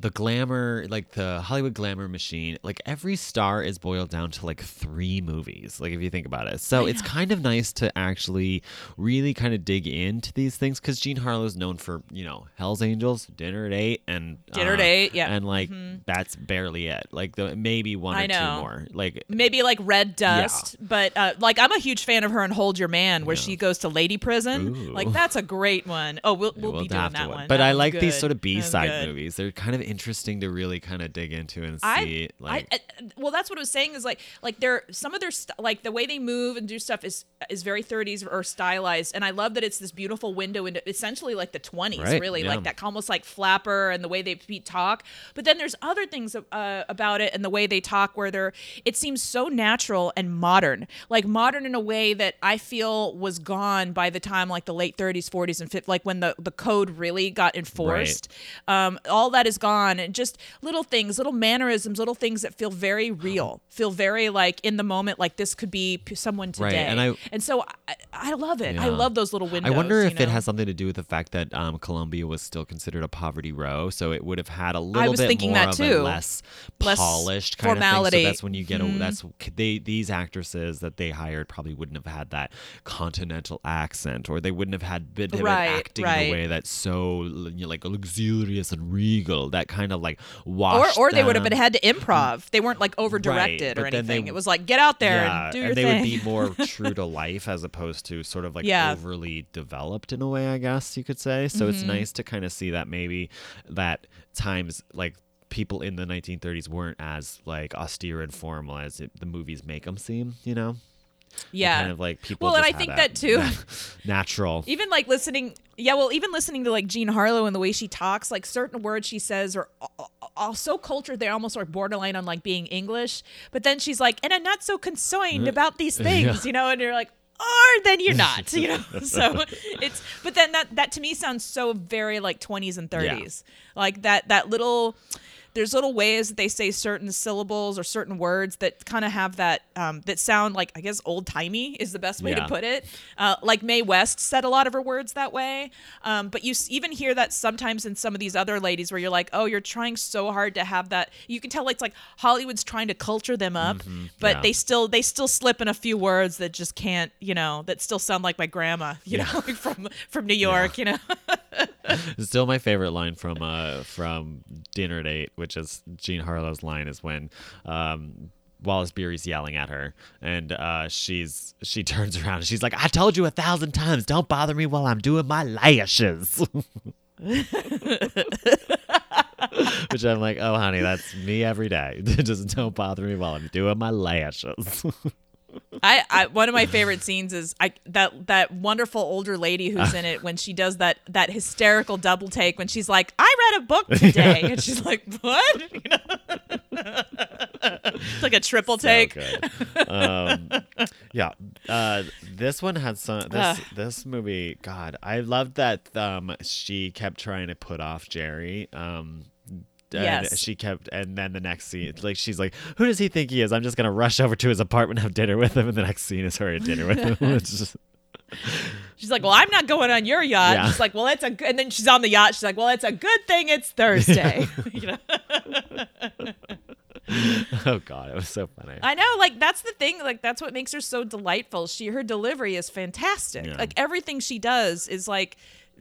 the glamour, like the Hollywood glamour machine, like every star is boiled down to like three movies. Like if you think about it, so it's kind of nice to actually really kind of dig into these things because Jean Harlow's known for you know Hell's Angels, Dinner at Eight, and Dinner at uh, Eight, yeah. Mm-hmm. and like that's barely it. Like the maybe one I or two more. Like maybe like red dust but uh, like i'm a huge fan of her and hold your man where Yeah. she goes to lady prison Ooh. like that's a great one. Oh, we'll, we'll, we'll be doing that watch. one But That I like these sort of B side movies. They're kind of interesting to really kind of dig into and I, see. like I, I- well, that's what I was saying is like, like they're some of their st- like the way they move and do stuff is is very 30s or stylized, and I love that it's this beautiful window into essentially like the 20s, Right, really, yeah. like that almost like flapper and the way they talk. But then there's other things uh, about it and the way they talk where they're it seems so natural and modern, like modern in a way that I feel was gone by the time like the late 30s, 40s, and 50s, like when the the code really got enforced. Um, all that is gone, and just little things, little mannerisms, little things that feel very real, feel very like in the moment, like this could be someone Right, today. and I- and so I, I love it. I love those little windows. I wonder you if it has something to do with the fact that um, Columbia was still considered a poverty row, so it would have had a little was bit thinking more that of a less, Less polished kind of formality. thing. So that's when you get Mhm. a that's they these actresses that they hired probably wouldn't have had that continental accent, or they wouldn't have had been, Right, acting in a way that's so you know, like luxurious and regal. That kind of like or washed. or they would have been had to improv. They weren't like over directed or but then they- anything. it was like get out there yeah, and do your and they thing. would be more true to life as opposed to sort of like Yeah. overly developed in a way, I guess you could say. So Mm-hmm. it's nice to kind of see that maybe that times like people in the 1930s weren't as like austere and formal as it, the movies make them seem. You know, yeah. kind of like people. Well, and I think that too. natural. even like listening yeah well even listening to like jean harlow and the way she talks like certain words she says are all, all so cultured they're almost like borderline on like being english but then she's like and i'm not so concerned uh, about these things you know and you're like or then you're not you know so it's but then that that to me sounds so very like 20s and 30s like that that little there's little ways that they say certain syllables or certain words that kind of have that um, that sound like I guess old timey is the best way Yeah. to put it. Uh, like Mae West said a lot of her words that way, um, but you s- even hear that sometimes in some of these other ladies where you're like, oh, you're trying so hard to have that. You can tell it's like Hollywood's trying to culture them up, but Mm-hmm. yeah. they still they still slip in a few words that just can't you know that still sound like my grandma you know from from New York you know. Still, my favorite line from uh from Dinner at Eight, which is Jean Harlow's line, is when um Wallace Beery's yelling at her, and uh, she's she turns around and she's like, "I told you a thousand times, don't bother me while I'm doing my lashes." Which I'm like, oh honey, that's me every day. Just don't bother me while I'm doing my lashes. I, I one of my favorite scenes is I that that wonderful older lady who's in it when she does that that hysterical double take when she's like I read a book today and she's like what you know it's like a triple take good. Um, yeah, uh, this one had some. This Ugh. this movie, God, I loved that. Um, she kept trying to put off Jerry. Um, Yes. she kept, and then the next scene, like she's like, "Who does he think he is?" I'm just gonna rush over to his apartment, and have dinner with him, and the next scene is her at dinner with him. It's just, she's like well I'm not going on your yacht Yeah. she's like well it's a good and then she's on the yacht she's like well it's a good thing it's Thursday you know oh God, it was so funny. I know, like that's the thing. Like that's what makes her so delightful. She her delivery is fantastic. Yeah. Like everything she does is like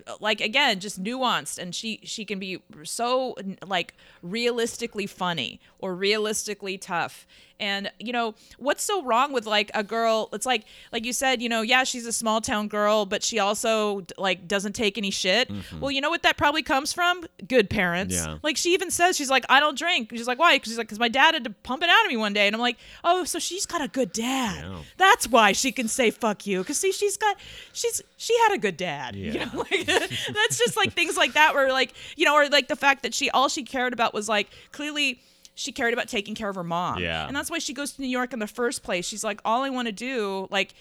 Uh, like again just nuanced and she she can be so like realistically funny or realistically tough and you know what's so wrong with like a girl it's like like you said you know yeah she's a small town girl but she also like doesn't take any shit mm-hmm. well you know what that probably comes from good parents Yeah. like she even says she's like I don't drink. She's like why? 'Cause she's like because my dad had to pump it out of me one day, and I'm like oh so she's got a good dad. Yeah. That's why she can say fuck you. Cause see she's got she's she had a good dad. You Yeah. know, like that's just like things like that where like you know or like the fact that she all she cared about was like clearly. She cared about taking care of her mom. Yeah. And that's why she goes to New York in the first place. She's like, all I want to do, like,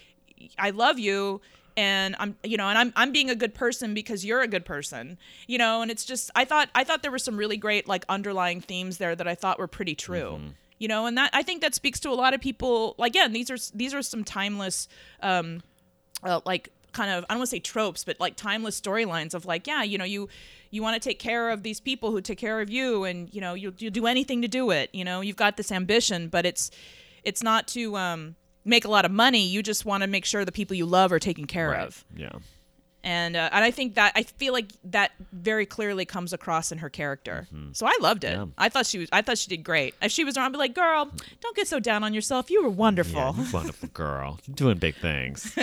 I love you and I'm you know and I'm I'm being a good person because you're a good person you know and it's just I thought I thought there were some really great like underlying themes there that I thought were pretty true you know and that I think that speaks to a lot of people like again these are these are some timeless um uh, like kind of I don't want to say tropes, but like timeless storylines of like, yeah, you know, you you want to take care of these people who take care of you, and you know, you you do anything to do it. You know, you've got this ambition, but it's it's not to um, make a lot of money. You just want to make sure the people you love are taken care Right. of. Yeah. And uh, and I think that I feel like that very clearly comes across in her character. So I loved it. Yeah. I thought she was I thought she did great. If she was around, I'd be like, girl, don't get so down on yourself. You were wonderful. Yeah, wonderful girl. You're doing big things.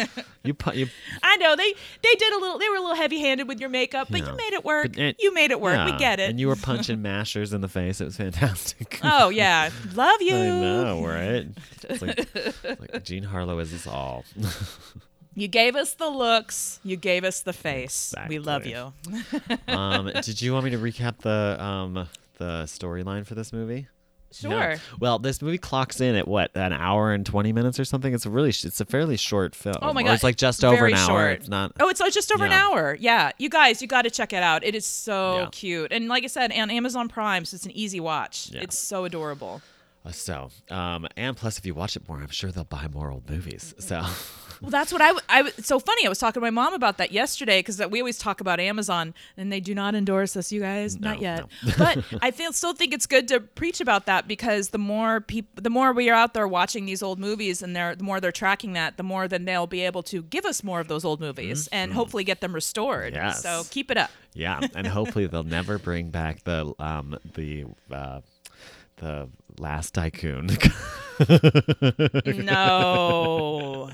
You, you I know they they did a little they were a little heavy handed with your makeup, but Yeah. you made it work. But you made it work. We get it. And you were punching mashers in the face. It was fantastic. oh yeah, love you. I know, right? It's like, it's like Jean Harlow is us all. You gave us the looks. You gave us the face. We love you. um, did you want me to recap the um the storyline for this movie? No. Sure. Well, this movie clocks in at what an hour and twenty minutes or something. It's a really sh- it's a fairly short film. Oh my Or god, it's like just over Very an hour. short. It's not. Oh, it's uh, just over an hour. Yeah, you guys, you got to check it out. It is so Yeah. cute, and like I said, on Amazon Prime, so it's an easy watch. Yeah. It's so adorable. Uh, So, um, and plus, if you watch it more, I'm sure they'll buy more old movies. So, Well, that's what I. w- I w- it's so funny. I was talking to my mom about that yesterday because we always talk about Amazon, and they do not endorse us, you guys, not yet. no. but I feel still think it's good to preach about that because the more people, the more we are out there watching these old movies, and they're the more they're tracking that, the more then they'll be able to give us more of those old movies and hopefully get them restored. Mm-hmm. Yes. So keep it up. yeah, and hopefully they'll never bring back the um the uh, the last tycoon. No.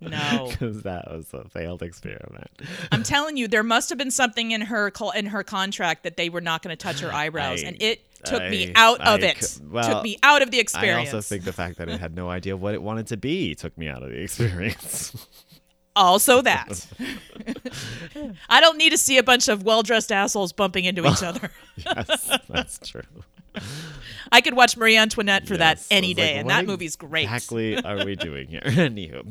No. because that was a failed experiment. I'm telling you, there must have been something in her in her contract that they were not going to touch her eyebrows, I- and it took me I- out of it. well, took me out of the experience. I also think the fact that it had no idea what it wanted to be took me out of the experience. Also that. I don't need to see a bunch of well dressed assholes bumping into each other. yes, that's true. I could watch Marie Antoinette for that Yes. I any like, day, and that movie's great. Exactly are we doing here? Anywho.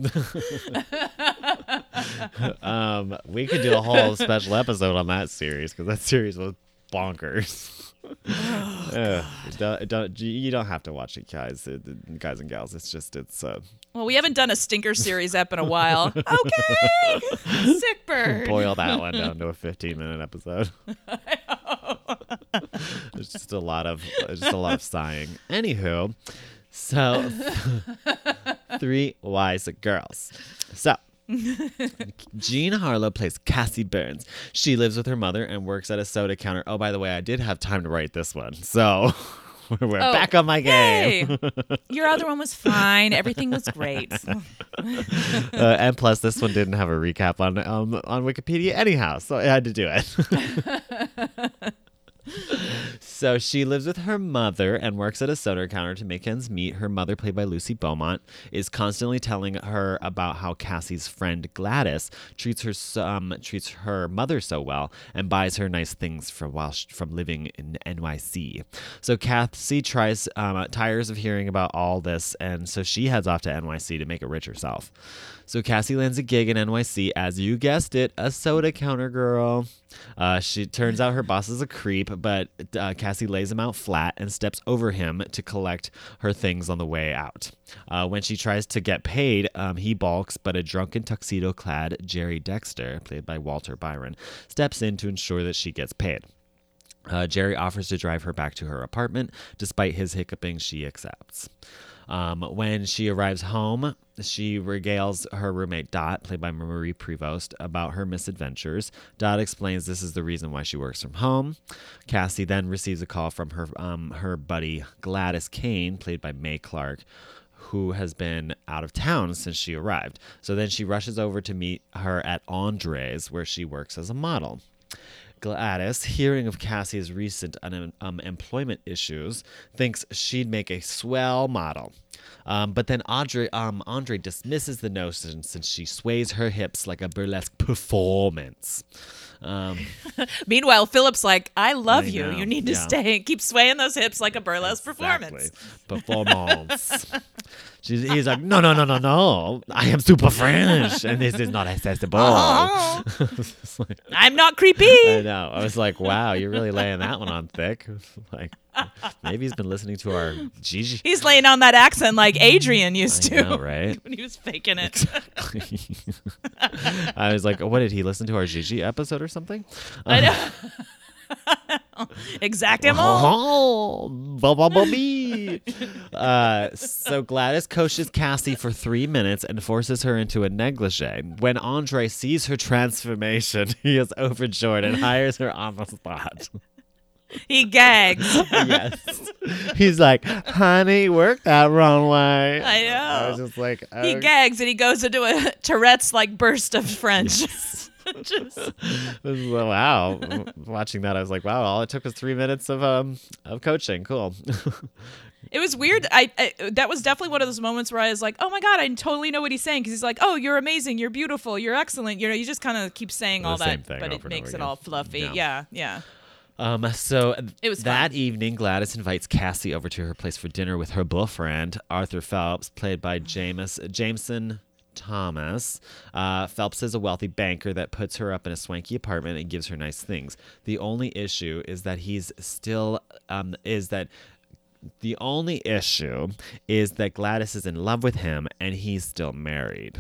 um, we could do a whole special episode on that series because that series was bonkers. Ugh, don't, don't, you don't have to watch it, guys, uh, guys and gals. It's just it's uh, Well, we haven't done a stinker series ep in a while. Okay, sick bird. boil that one down to a 15 minute episode. There's just a lot of just a lot of sighing. Anywho, so three wise girls. So Jean Harlow plays Cassie Burns. She lives with her mother and works at a soda counter. Oh, by the way, I did have time to write this one, so we're Oh, back on my game. Your other one was fine. Everything was great. uh, and plus, this one didn't have a recap on um, on Wikipedia anyhow, so I had to do it. So she lives with her mother and works at a soda counter to make ends meet. Her mother, played by Lucy Beaumont, is constantly telling her about how Cassie's friend Gladys treats her um, treats her mother so well and buys her nice things from while sh- from living in NYC. So Cassie tries um, tires of hearing about all this, and so she heads off to NYC to make it rich herself. So Cassie lands a gig in NYC as you guessed it, a soda counter girl. Uh, she turns out her boss is a creep, but uh, Cassie lays him out flat and steps over him to collect her things on the way out. Uh, when she tries to get paid, um, he balks, but a drunken tuxedo-clad Jerry Dexter, played by Walter Byron, steps in to ensure that she gets paid. Uh, Jerry offers to drive her back to her apartment. Despite his hiccuping, she accepts. Um, when she arrives home, she regales her roommate Dot, played by Marie Prevost, about her misadventures. Dot explains this is the reason why she works from home. Cassie then receives a call from her um, her buddy Gladys Kane, played by Mae Clarke, who has been out of town since she arrived. So then she rushes over to meet her at Andre's, where she works as a model. Gladys, hearing of Cassie's recent un- um, employment issues, thinks she'd make a swell model. Um, but then Audrey, um, Andre dismisses the notion since she sways her hips like a burlesque performance. Um, Meanwhile, Philip's like, "I love I you. know, You need to yeah. stay. And keep swaying those hips like a burlesque performance." Performance. She's, he's like, no, no, no, no, no. I am super French, and this is not accessible. It's like- I'm not creepy. I know. I was like, wow, you're really laying that one on thick. like, maybe he's been listening to our Gigi. He's laying on that accent like Adrian used I to know, right? when he was faking it. I was like, what did he listen to our Gigi episode or something? I know. Exactement. Oh, blah, blah, blah, bee. uh, so Gladys coaches Cassie for three minutes and forces her into a negligee. When Andre sees her transformation, he is overjoyed and hires her on the spot. He gags. yes. He's like, honey, work that wrong way. I know. I was just like, He oh, gags and he goes into a Tourette's like burst of French. Just- wow. Watching that, I was like, wow, all it took was three minutes of um of coaching. Cool. it was weird. I, I that was definitely one of those moments where I was like, "Oh my god, I totally know what he's saying." Because he's like, "Oh, you're amazing, you're beautiful, you're excellent." You know, you just kind of keep saying all The same that, but it makes it all fluffy. Yeah. Yeah, yeah. Um, so It was that fun. evening, Gladys invites Cassie over to her place for dinner with her boyfriend, Arthur Phelps, played by James Jameson Thomas. Uh, Phelps is a wealthy banker that puts her up in a swanky apartment and gives her nice things. The only issue is that he's still um, is that the only issue is that Gladys is in love with him and he's still married.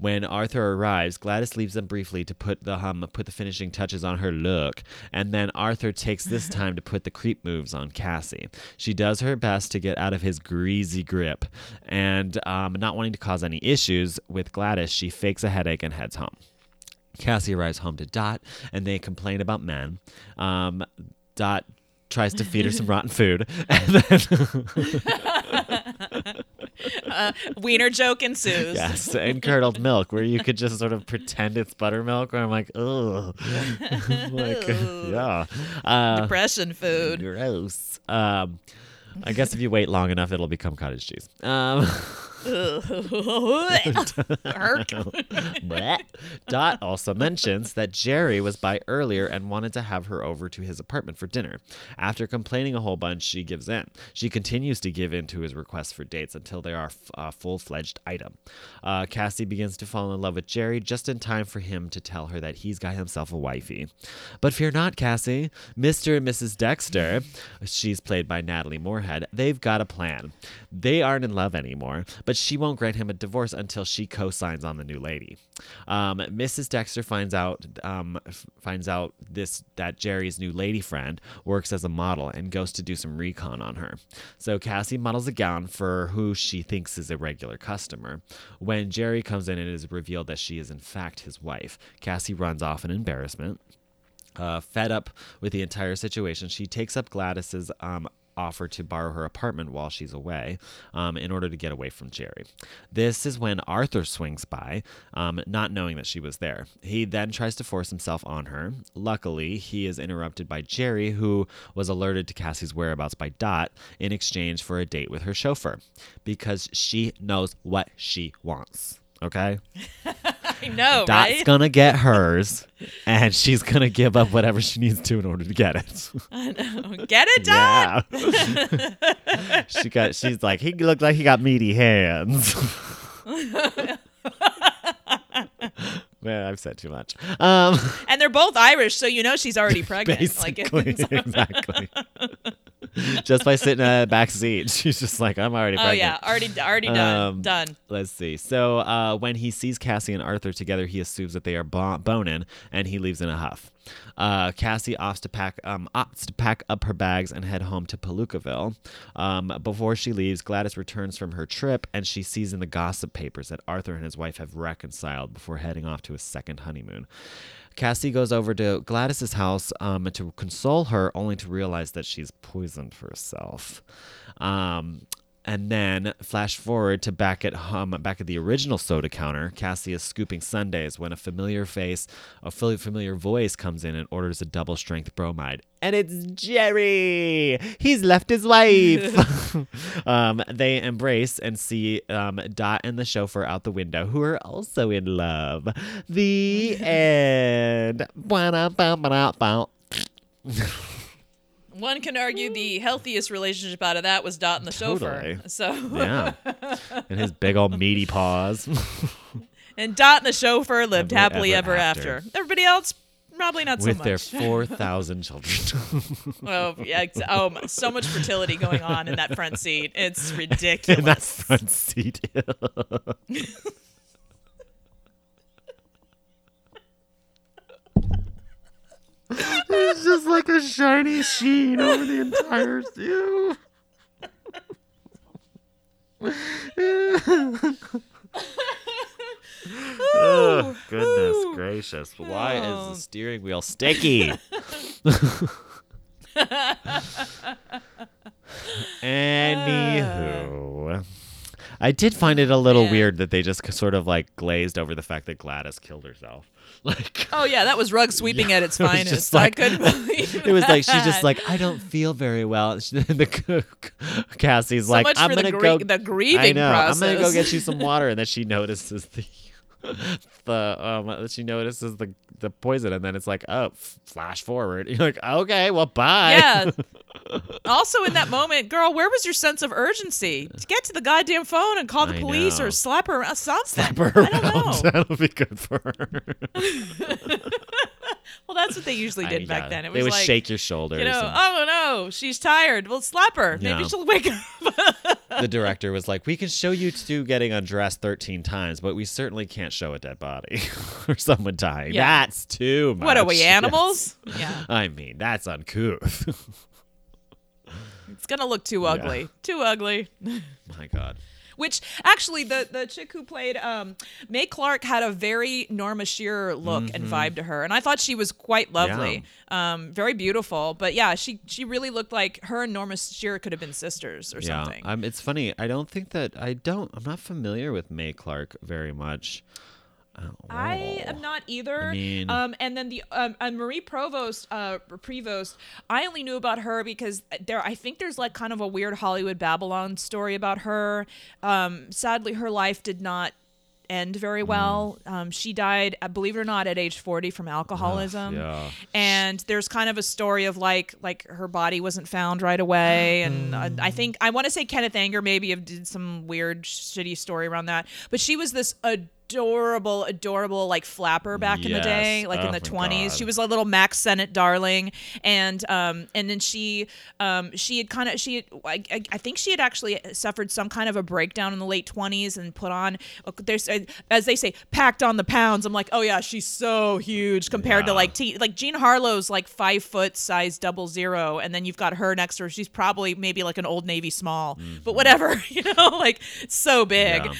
When Arthur arrives, Gladys leaves them briefly to put the um, put the finishing touches on her look, and then Arthur takes this time to put the creep moves on Cassie. She does her best to get out of his greasy grip, and um, not wanting to cause any issues with Gladys, she fakes a headache and heads home. Cassie arrives home to Dot, and they complain about men. Um, Dot tries to feed her some rotten food, and then Wiener joke ensues. Yes, and curdled milk, where you could just sort of pretend it's buttermilk. Where I'm like, ugh, like, yeah, uh, Depression food. gross. Um, I guess if you wait long enough, it'll become cottage cheese. Um. Dot also mentions that Jerry was by earlier and wanted to have her over to his apartment for dinner. After complaining a whole bunch, she gives in. She continues to give in to his requests for dates until they are a full fledged item. Uh, Cassie begins to fall in love with Jerry just in time for him to tell her that he's got himself a wifey. But fear not, Cassie. Mr. and Mrs. Dexter, she's played by Natalie Moorhead, they've got a plan. They aren't in love anymore, but she won't grant him a divorce until she co-signs on the new lady. Um, Mrs. Dexter finds out um, finds out this that Jerry's new lady friend works as a model and goes to do some recon on her. So Cassie models a gown for who she thinks is a regular customer. When Jerry comes in, it is revealed that she is in fact his wife. Cassie runs off in embarrassment. Uh, fed up with the entire situation, she takes up Gladys's um, offer to borrow her apartment while she's away um, in order to get away from Jerry. This is when Arthur swings by, um, not knowing that she was there. He then tries to force himself on her. Luckily, he is interrupted by Jerry, who was alerted to Cassie's whereabouts by Dot in exchange for a date with her chauffeur because she knows what she wants. Okay? I know, Dot's right? gonna get hers, and she's gonna give up whatever she needs to in order to get it. I know. Get it done? Yeah. she got. She's like, he looked like he got meaty hands. Man, I've said too much. Um, And they're both Irish, so you know she's already pregnant. Like, basically, exactly. just by sitting in a back seat, she's just like, I'm already oh yeah, already already done. Um, done. Let's see. So uh, when he sees Cassie and Arthur together, he assumes that they are bo- boning, and he leaves in a huff. Uh, Cassie opts to pack um, opts to pack up her bags and head home to Palookaville. Um, before she leaves, Gladys returns from her trip, and she sees in the gossip papers that Arthur and his wife have reconciled before heading off to a second honeymoon. Cassie goes over to Gladys's house um, to console her, only to realize that she's poisoned herself. Um, and then flash forward to back at home, back at the original soda counter. Cassie is scooping sundaes when a familiar face, a fully familiar voice comes in and orders a double strength bromide. And it's Jerry. He's left his wife. um, they embrace and see um, Dot and the chauffeur out the window, who are also in love. The end. Ba-da-ba-ba-da-ba. One can argue the mm. healthiest relationship out of that was Dot and the Totally. chauffeur. So Yeah. and his big old meaty paws. and Dot and the chauffeur lived Happily happily ever ever, after. after. Everybody else probably not with so their 4,000 children. oh, yeah, ex- oh, so much fertility going on in that front seat. It's ridiculous. in ridiculous. that front seat. It's just like a shiny sheen over the entire suit. oh, goodness gracious. Why is Oh. the steering wheel sticky? Anywho. Ah. I did find it a little Man. weird that they just sort of like glazed over the fact that Gladys killed herself. Like Oh yeah, that was rug sweeping at its it finest. just like- I couldn't believe it was like she's just like I don't feel very well. The Cassie's so like much I'm for the, gonna grie- go. the grieving I know. process. I'm gonna go get you some water, and then she notices the the um that she notices the the poison, and then it's like oh f- flash forward. You're like okay, well bye. Yeah. also, in that moment, girl, where was your sense of urgency? To get to the goddamn phone and call the I police know. or slap her around something. Slap her I don't around. know. That'll be good for her. Well, that's what they usually did I- back yeah. then. It they was would like, shake your shoulders. you know, and oh no, she's tired. Well, slap her. Yeah. Maybe she'll wake up. the director was like, "We can show you two getting undressed 13 times, but we certainly can't show a dead body or someone dying. Yeah. That's too much." what are we, animals? Yeah. I mean, that's uncouth. It's gonna look too ugly. Too ugly. My God. Which actually, the the chick who played um, Mae Clarke had a very Norma Shearer look and vibe to her, and I thought she was quite lovely, um, very beautiful. But yeah, she she really looked like her and Norma Shearer could have been sisters or Yeah, something. um, it's funny. I don't think that I don't. I'm not familiar with Mae Clarke very much. Oh, I am not either. I mean- um, and then the um, uh, Marie Provost, uh, Prevost, I only knew about her because there. I think there's like kind of a weird Hollywood Babylon story about her. Um, sadly, her life did not end very well. Um, she died, uh, believe it or not, at age 40 from alcoholism. yeah. And there's kind of a story of like like her body wasn't found right away, and uh, I think I want to say Kenneth Anger maybe have did some weird shitty story around that, but she was this adorable, adorable adorable like flapper back in the day, Yes. like in Oh the 20s. She was a little Mack Sennett darling, and um and then she um she had kind of she had, I, I- think she had actually suffered some kind of a breakdown in the late 20s and put on there's uh, as they say packed on the pounds. I'm like oh yeah she's so huge compared to like T, like Jean Harlow's like five foot size double zero, and then you've got her next to her. She's probably maybe like an old Navy small, but whatever, you know, like so big. Yeah.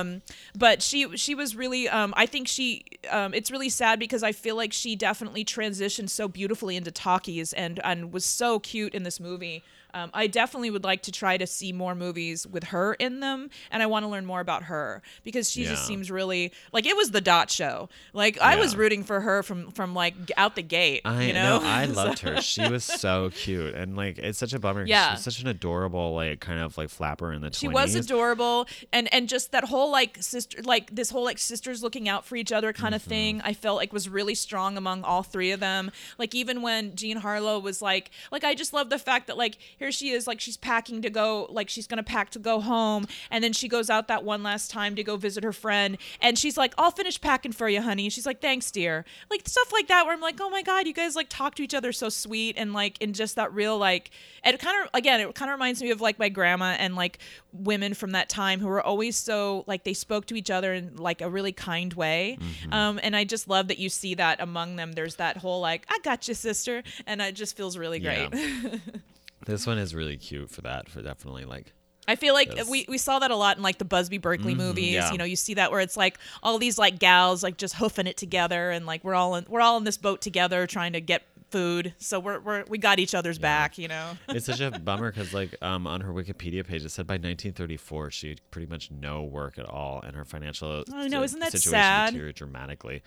Um, but she she was really um, I think she um, it's really sad because I feel like she definitely transitioned so beautifully into talkies and and was so cute in this movie. Um, I definitely would like to try to see more movies with her in them, and I want to learn more about her because she just seems really like it was the dot show. Like I was rooting for her from from like out the gate. I you know, I loved her. She was so cute, and like it's such a bummer. Yeah. she was such an adorable, like kind of like flapper in the. She was adorable, and and just that whole like sister, like this whole like sisters looking out for each other kind of Mm-hmm. thing. I felt like was really strong among all three of them. Like even when Jean Harlow was like, like I just love the fact that like here she is, like she's packing to go, like she's gonna pack to go home, and then she goes out that one last time to go visit her friend, and she's like, I'll finish packing for you, honey. And she's like, thanks, dear. Like stuff like that, where I'm like, oh my god, you guys like talk to each other so sweet, and like in just that real like, and it kind of again, it kind of reminds me of like my grandma and like women from that time who were always so like they spoke to each other and like a really kind way. Um, and I just love that you see that among them. There's that whole like, I got you, sister, and it just feels really great. Yeah. this one is really cute for that. For definitely like I feel like Yes. we, we saw that a lot in like the Busby Berkeley movies. yeah. You know, you see that where it's like all these like gals like just hoofing it together, and like we're all in we're all in this boat together trying to get food. So we're, we're we got each other's back. You know. it's such a bummer because like um on her Wikipedia page it said by 1934 she had pretty much no work at all and her financial I know, isn't that situation sad? deteriorated dramatically,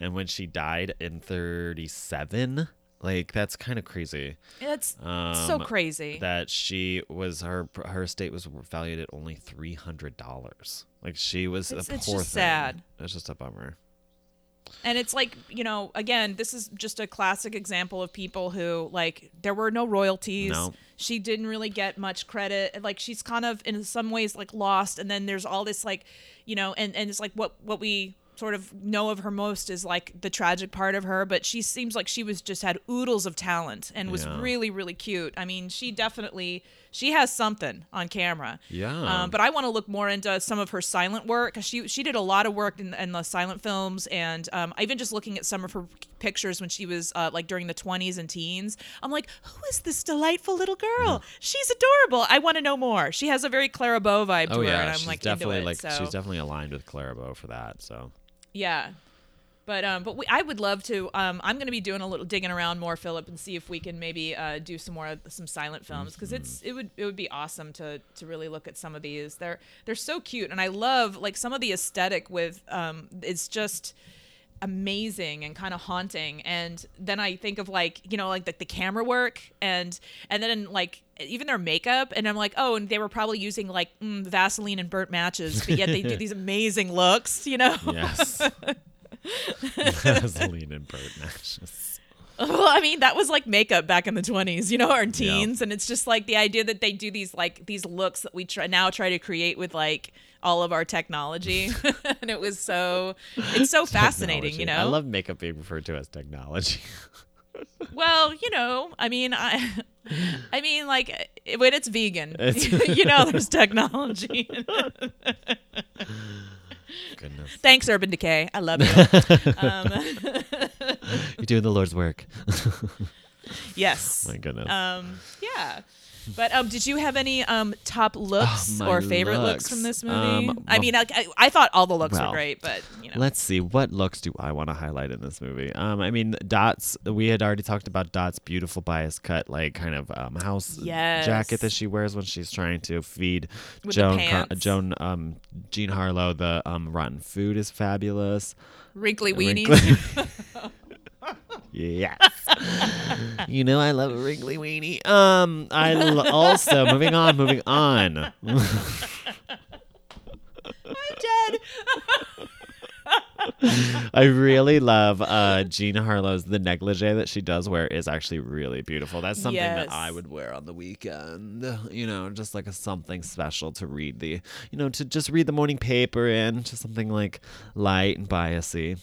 and when she died in 37, like that's kind of crazy. It's so Um, crazy. that she was her her estate was valued at only three hundred dollars. Like she was It's- a it's poor just thing. sad. It's just a bummer. And it's like you know again this is just a classic example of people who like there were no royalties. No. she didn't really get much credit. Like she's kind of in some ways like lost. And then there's all this like you know and and it's like what what we sort of know of her most is like the tragic part of her. But she seems like she was just had oodles of talent and was Yeah. really really cute. I mean she definitely she has something on camera Yeah. um, but I want to look more into some of her silent work 'cause she she did a lot of work in, in the silent films, and um, even just looking at some of her pictures when she was uh, like during the 20s and teens, I'm like, who is this delightful little girl? She's adorable. I want to know more. She has a very Clara Bow vibe to Oh her, yeah, and I'm she's like definitely it. like so. she's definitely aligned with Clara Bow for that. So Yeah. But um, but we, I would love to. Um, I'm going to be doing a little digging around more, Philip, and see if we can maybe uh, do some more some silent films because it's it would it would be awesome to to really look at some of these. They're they're so cute, and I love like some of the aesthetic with um, it's just amazing and kind of haunting and then i think of like you know like the, the camera work and and then like even their makeup and i'm like oh and they were probably using like mm, vaseline and burnt matches but yet they do these amazing looks you know yes, Vaseline and bird matches. Well, I mean, that was like makeup back in the 20s, you know, or teens. And it's just like the idea that they do these like these looks that we try now try to create with like all of our technology. and it was so it's so fascinating, you know. I love makeup being referred to as technology. well, you know, I mean, I I mean like eh, when it's vegan, It's- you know, there's technology. Goodness, Thanks Urban Decay. I love it. um, you're doing the Lord's work. yes. My goodness. Um, yeah. But um, did you have any um top looks my or favorite looks. looks. from this movie? Um, I mean, I, I, thought all the looks Well, were great, but you know, Let's see. What looks do I want to highlight in this movie? Um, I mean, Dot's. We had already talked about Dot's beautiful bias cut, like kind of um, house jacket that she wears when she's trying to feed With Joan. Con- Joan. Um, Jean Harlow. The um, rotten food is fabulous. wrinkly weenies. Wrinkly- yes. You know I love a wrinkly weenie. Um, I l- also moving on, moving on. I'm dead. I really love uh, Gina Harlow's the negligee that she does wear is actually really beautiful. That's something that I would wear on the weekend. You know, just like a something special to read the, you know, to just read the morning paper in, just something like light and biasy.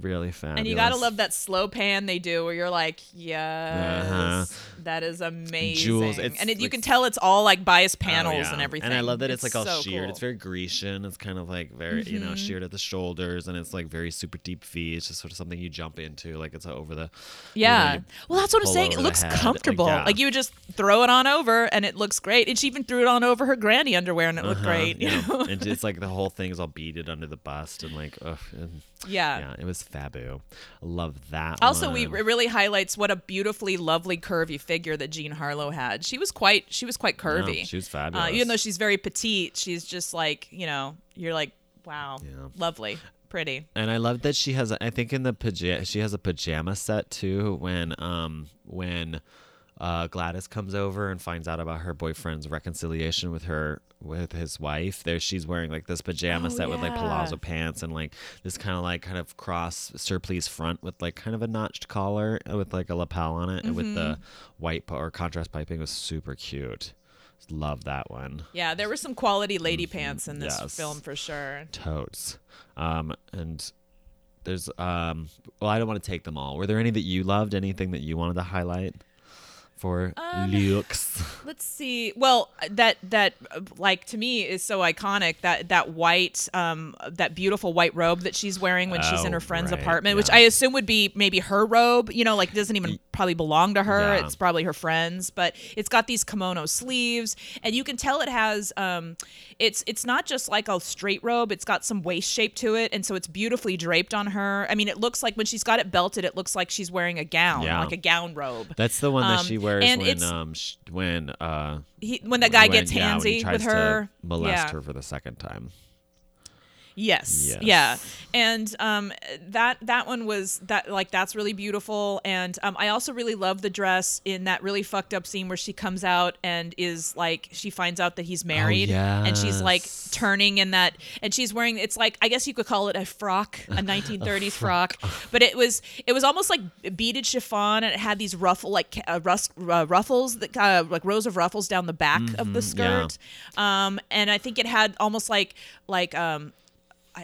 Really fabulous. And you gotta love that slow pan they do, where you're like, yes, Uh-huh. that is amazing. Jewels, and it, you can tell it's all like bias Oh, panels yeah. and everything. And I love that it's, like all so sheared. cool. It's very Grecian. It's kind of like very, you know, sheared at the shoulders, and it's like very super deep V. It's just sort of something you jump into, like it's over the. you know, Yeah. well, that's what I'm saying. It looks head, like, comfortable. yeah. Like, you would just throw it on over and it looks great. And she even threw it on over her granny underwear and it looked Uh-huh, great. You know? and it's like the whole thing is all beaded under the bust and like, ugh, and yeah. yeah, it was fabu. Love that. Also, we it really highlights what a beautifully lovely curvy figure that Jean Harlow had. She was quite she was quite curvy. she was Uh, fabulous. even though she's very petite, she's just like you know you're like wow, Yeah. lovely, pretty. And I love that she has. I think in the pajama, she has a pajama set too. When um when uh, Gladys comes over and finds out about her boyfriend's reconciliation with her with his wife, there she's wearing like this pajama Oh, set with like palazzo pants and like this kind of like kind of cross surplice front with like kind of a notched collar with like a lapel on it and with the Mm-hmm. white or contrast piping was super cute. Love that one. Yeah, there were some quality lady pants in this Mm-hmm. Yes. film for sure. totes. Um, and there's um, well, I don't want to take them all. Were there any that you loved? Anything that you wanted to highlight for Um, looks? Let's see. Well, that that like to me is so iconic that that white um that beautiful white robe that she's wearing when she's in Oh, her friend's right, apartment, which. I assume would be maybe her robe, you know, like doesn't even probably belong to her. Yeah. It's probably her friend's, but it's got these kimono sleeves and you can tell it has um it's it's not just like a straight robe, it's got some waist shape to it and so it's beautifully draped on her. I mean, it looks like when she's got it belted, it looks like she's wearing a gown, Yeah. like a gown robe. That's the one that Um, she wears and when um sh- when uh He, when that guy when- gets yeah, handsy with her, to molest yeah. her for the second time. Yes. Yes. Yeah. And um, that that one was that like that's really beautiful. And um, I also really love the dress in that really fucked up scene where she comes out and is like she finds out that he's married and she's like turning in that and she's wearing it's like I guess you could call it a frock, a 1930s frock, but it was it was almost like beaded chiffon and it had these ruffle like uh, rus- uh, ruffles that uh, like rows of ruffles down the back of the Mm-hmm, yeah. skirt. Um, and I think it had almost like like um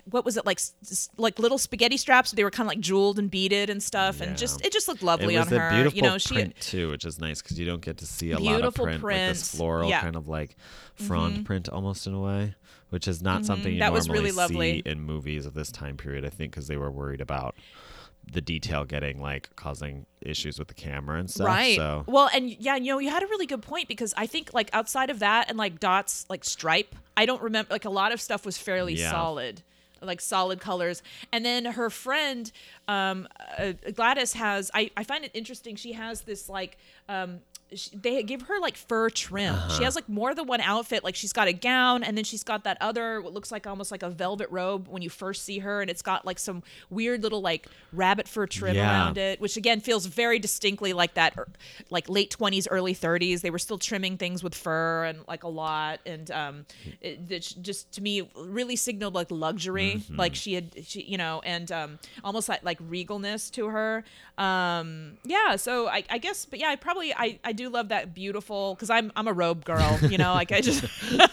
what was it like like little spaghetti straps they were kind of like jeweled and beaded and stuff and just it just looked lovely was on her beautiful you know she print too, which is nice because you don't get to see a lot of Beautiful print, like this floral Yeah. Mm-hmm. kind of like frond print almost in a way, which is not something you That was normally really lovely. see in movies of this time period. I think because they were worried about the detail getting like causing issues with the camera and stuff. right So well and yeah you know you had a really good point because i think like outside of that and like dots like stripe i don't remember like a lot of stuff was fairly Yeah. solid like solid colors. And then her friend um uh, gladys has I, I find it interesting she has this like um sh they give her like fur trim Uh-huh. she has like more than one outfit like she's got a gown and then she's got that other what looks like almost like a velvet robe when you first see her and it's got like some weird little like rabbit fur trim Yeah. around it which again feels very distinctly like that er, like late 20s early 30s they were still trimming things with fur and like a lot and um it, it just to me really signaled like luxury Mm-hmm. like she had she you know and um almost like like regalness to her um yeah so i, I guess but yeah i probably i i do love that beautiful because i'm i'm a robe girl you know like i just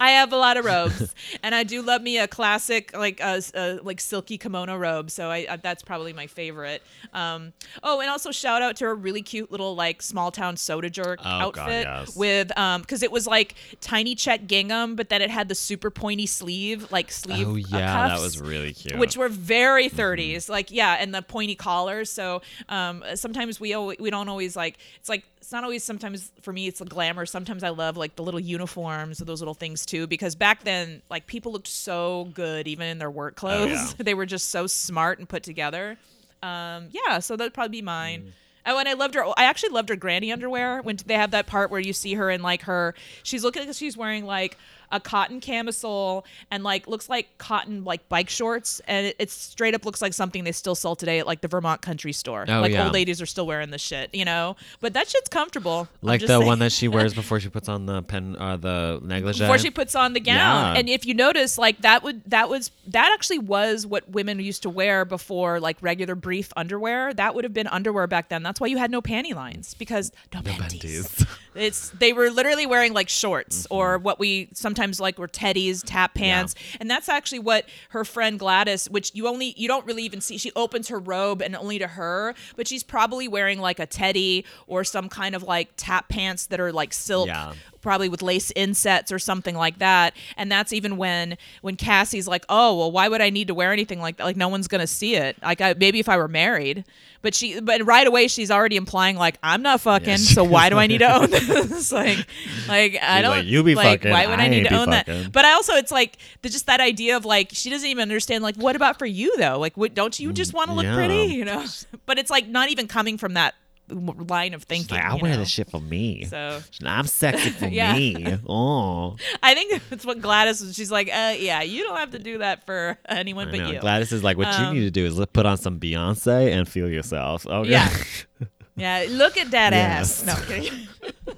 I have a lot of robes, and I do love me a classic like s- uh, like silky kimono robe. So I, I that's probably my favorite. Um, oh, and also shout out to a really cute little like small town soda jerk Oh, God, outfit yes. with um because it was like tiny check gingham, but then it had the super pointy sleeve like sleeve. oh yeah, that cuffs was really cute. which were very Mm-hmm. 30s like yeah and the pointy collars so um sometimes we we don't always like it's like it's not always sometimes for me it's the glamour sometimes i love like the little uniforms or those little things too because back then like people looked so good even in their work clothes yeah. they were just so smart and put together um yeah so that'd probably be mine Oh, and I loved her. I actually loved her granny underwear when they have that part where you see her in like her. She's looking like she's wearing like a cotton camisole and like looks like cotton like bike shorts, and it, it straight up looks like something they still sell today at like the Vermont country store. Oh, like yeah. old ladies are still wearing this shit, you know. But that shit's comfortable. Like the saying. one that she wears before she puts on the pen, uh, the negligee. before she puts on the gown. Yeah. And if you notice, like that would that was that actually was what women used to wear before like regular brief underwear. That would have been underwear back then. That's why you had no panty lines because no, panties. panties. It's they were literally wearing like shorts Mm-hmm. or what we sometimes like were teddies, tap pants, and that's actually what her friend Gladys, which you only you don't really even see. She opens her robe and only to her, but she's probably wearing like a teddy or some kind of like tap pants that are like silk Yeah. Probably with lace insets or something like that. And that's even when when cassie's like oh well why would i need to wear anything like that? Like no one's gonna see it. Like I, maybe if i were married. But she but right away she's already implying like i'm not fucking Yes. so why do i need to own this? Like like i don't like, "You be like fucking, why would i, I need to own that? but i also it's like the, just that idea of like she doesn't even understand like what about for you though? Like what don't you just want to look yeah. pretty you know? But it's like not even coming from that line of thinking Like, I wear know? this shit for me. so I'm sexy for Yeah. me. Oh, I think that's what Gladys was. She's like, uh, yeah, you don't have to do that for anyone I but know. you. Gladys is like, what you Um, need to do is put on some Beyonce and feel yourself. Okay. Yeah. yeah, look at that Yes. ass. No, I'm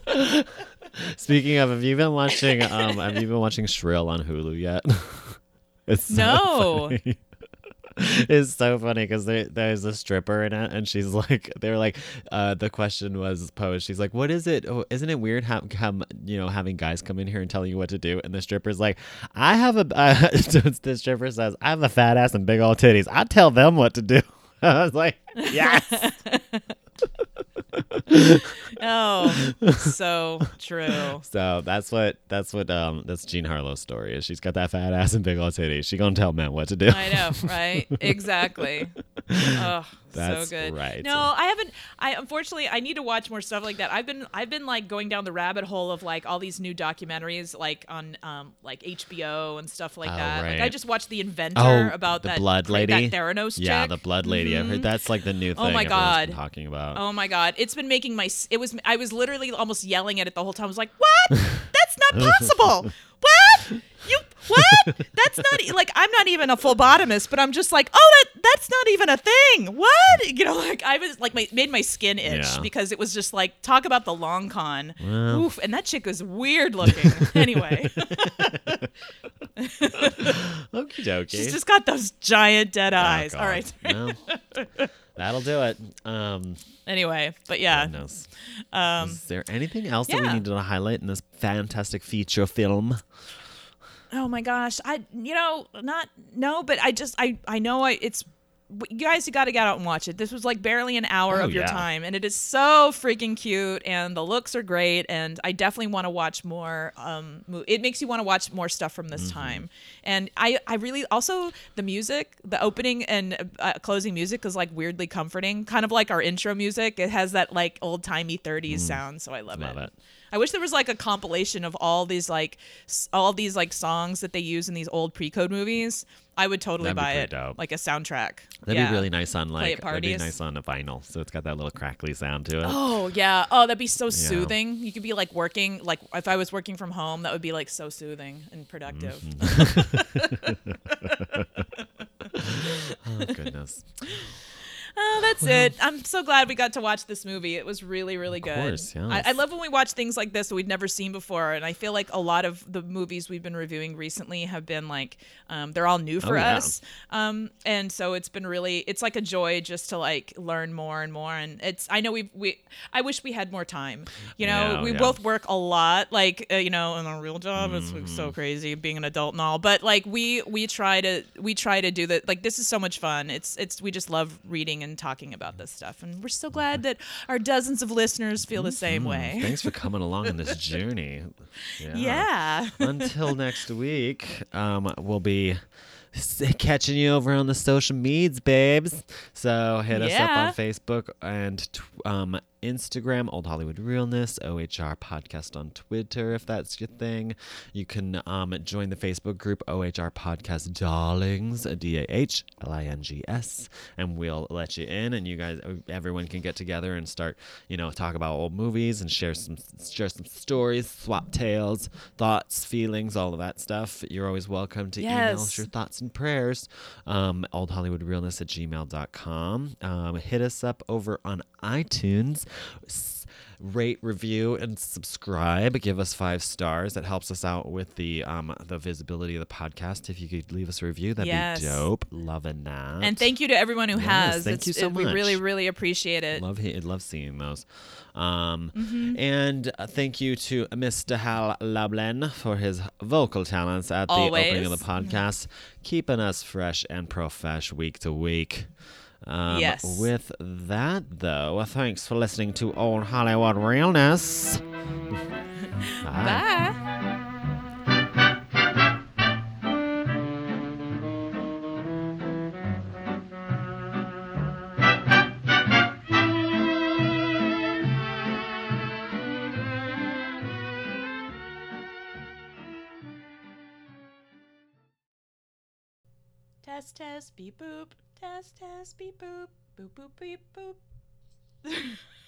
kidding. Speaking of, have you been watching? Um, have you been watching Shrill on Hulu yet? it's so No. funny. It's so funny because there, there's a stripper in it, and she's like, they're like, uh, the question was posed. She's like, "What is it? Oh, isn't it weird how come you know having guys come in here and telling you what to do?" And the stripper's like, "I have a," uh, the stripper says, "I have a fat ass and big old titties. I tell them what to do." I was like, "Yes." oh, so true. So that's what that's what um that's Jean Harlow's story is. She's got that fat ass and big old titties. She gonna tell men what to do. I know, right? Exactly. Oh, That's so good. right. No, I haven't. I unfortunately I need to watch more stuff like that. I've been I've been like going down the rabbit hole of like all these new documentaries like on um like HBO and stuff like Oh, that. Like. I just watched The Inventor Oh, about the that blood lady? that Theranos yeah, chick. the blood lady. I've heard that's like the new thing. Oh my God. been talking about. Oh my god, it's been making my it was I was literally almost yelling at it the whole time. I was like, "What? That's not possible. what? You what? That's not like I'm not even a phlebotomist, but I'm just like, "Oh, that that's not even a thing." What? You know, like I was like my made my skin itch Yeah. because it was just like talk about the long con. Well. Oof, and that chick was weird looking. anyway, Okie dokie. she's just got those giant dead Oh, eyes. God. All right. Well, that'll do it. Um, Anyway, but yeah. Um Is there anything else that we yeah. need to highlight in this fantastic feature film? Oh my gosh, I you know not no, but I just I I know I it's you guys you got to get out and watch it. This was like barely an hour Oh, of your yeah. time, and it is so freaking cute, and the looks are great, and I definitely want to watch more. Um, it makes you want to watch more stuff from this Mm-hmm. time, and I I really also the music, the opening and uh, closing music is like weirdly comforting, kind of like our intro music. It has that like old timey 30s sound, so I love, Mm. Love it. I wish there was like a compilation of all these like s- all these like songs that they use in these old pre-code movies. I would totally That'd buy it, dope. like a soundtrack. That'd Yeah. be really nice on like at that'd be parties. nice on a vinyl. So it's got that little crackly sound to it. Oh yeah. Oh, that'd be so soothing. You could be like working, like if I was working from home, that would be like so soothing and productive. Mm-hmm. Oh, goodness. Oh, that's it. I'm so glad we got to watch this movie. It was really, really good. course, yes. I, I love when we watch things like this that we'd never seen before, and I feel like a lot of the movies we've been reviewing recently have been like, um, they're all new for Oh, yeah. us, um, and so it's been really, it's like a joy just to like learn more and more. And it's, I know we, we, I wish we had more time. You know, Yeah, we yeah. both work a lot, like uh, you know, in our real job, it's like, so Mm-hmm. crazy being an adult and all. But like we, we try to, we try to do that. Like this is so much fun. It's, it's, we just love reading and talking about this stuff, and we're so glad that our dozens of listeners feel the same way. Thanks for coming along on this journey. Yeah. Until next week, um, we'll be catching you over on the social medias, babes. So hit us up on Facebook and um, Instagram, Old Hollywood Realness, OHR Podcast on Twitter, if that's your thing. You can um, join the Facebook group OHR Podcast Darlings, D A H L I N G S, and we'll let you in, and you guys, everyone can get together and start, you know, talk about old movies and share some share some stories, swap tales, thoughts, feelings, all of that stuff. You're always welcome to email us your thoughts and prayers. Um, oldhollywoodrealness at gmail.com. Um, hit us up over on iTunes. Rate, review, and subscribe. Give us five stars. That helps us out with the um, the visibility of the podcast. If you could leave us a review, that'd Yes. be dope. Loving that. And thank you to everyone who Yes, has. thank It's- you so it- We really, really appreciate it. Love he- love seeing those. Um, Mm-hmm. And uh, thank you to Mr. Hal Lablen for his vocal talents at the opening of the Always. podcast, keeping us fresh and profesh week to week. Um, Yes. With that, though, thanks for listening to Old Hollywood Realness. Bye. Bye. Test, test, beep, boop. Test, test, beep, boop. Boop, boop, beep, boop.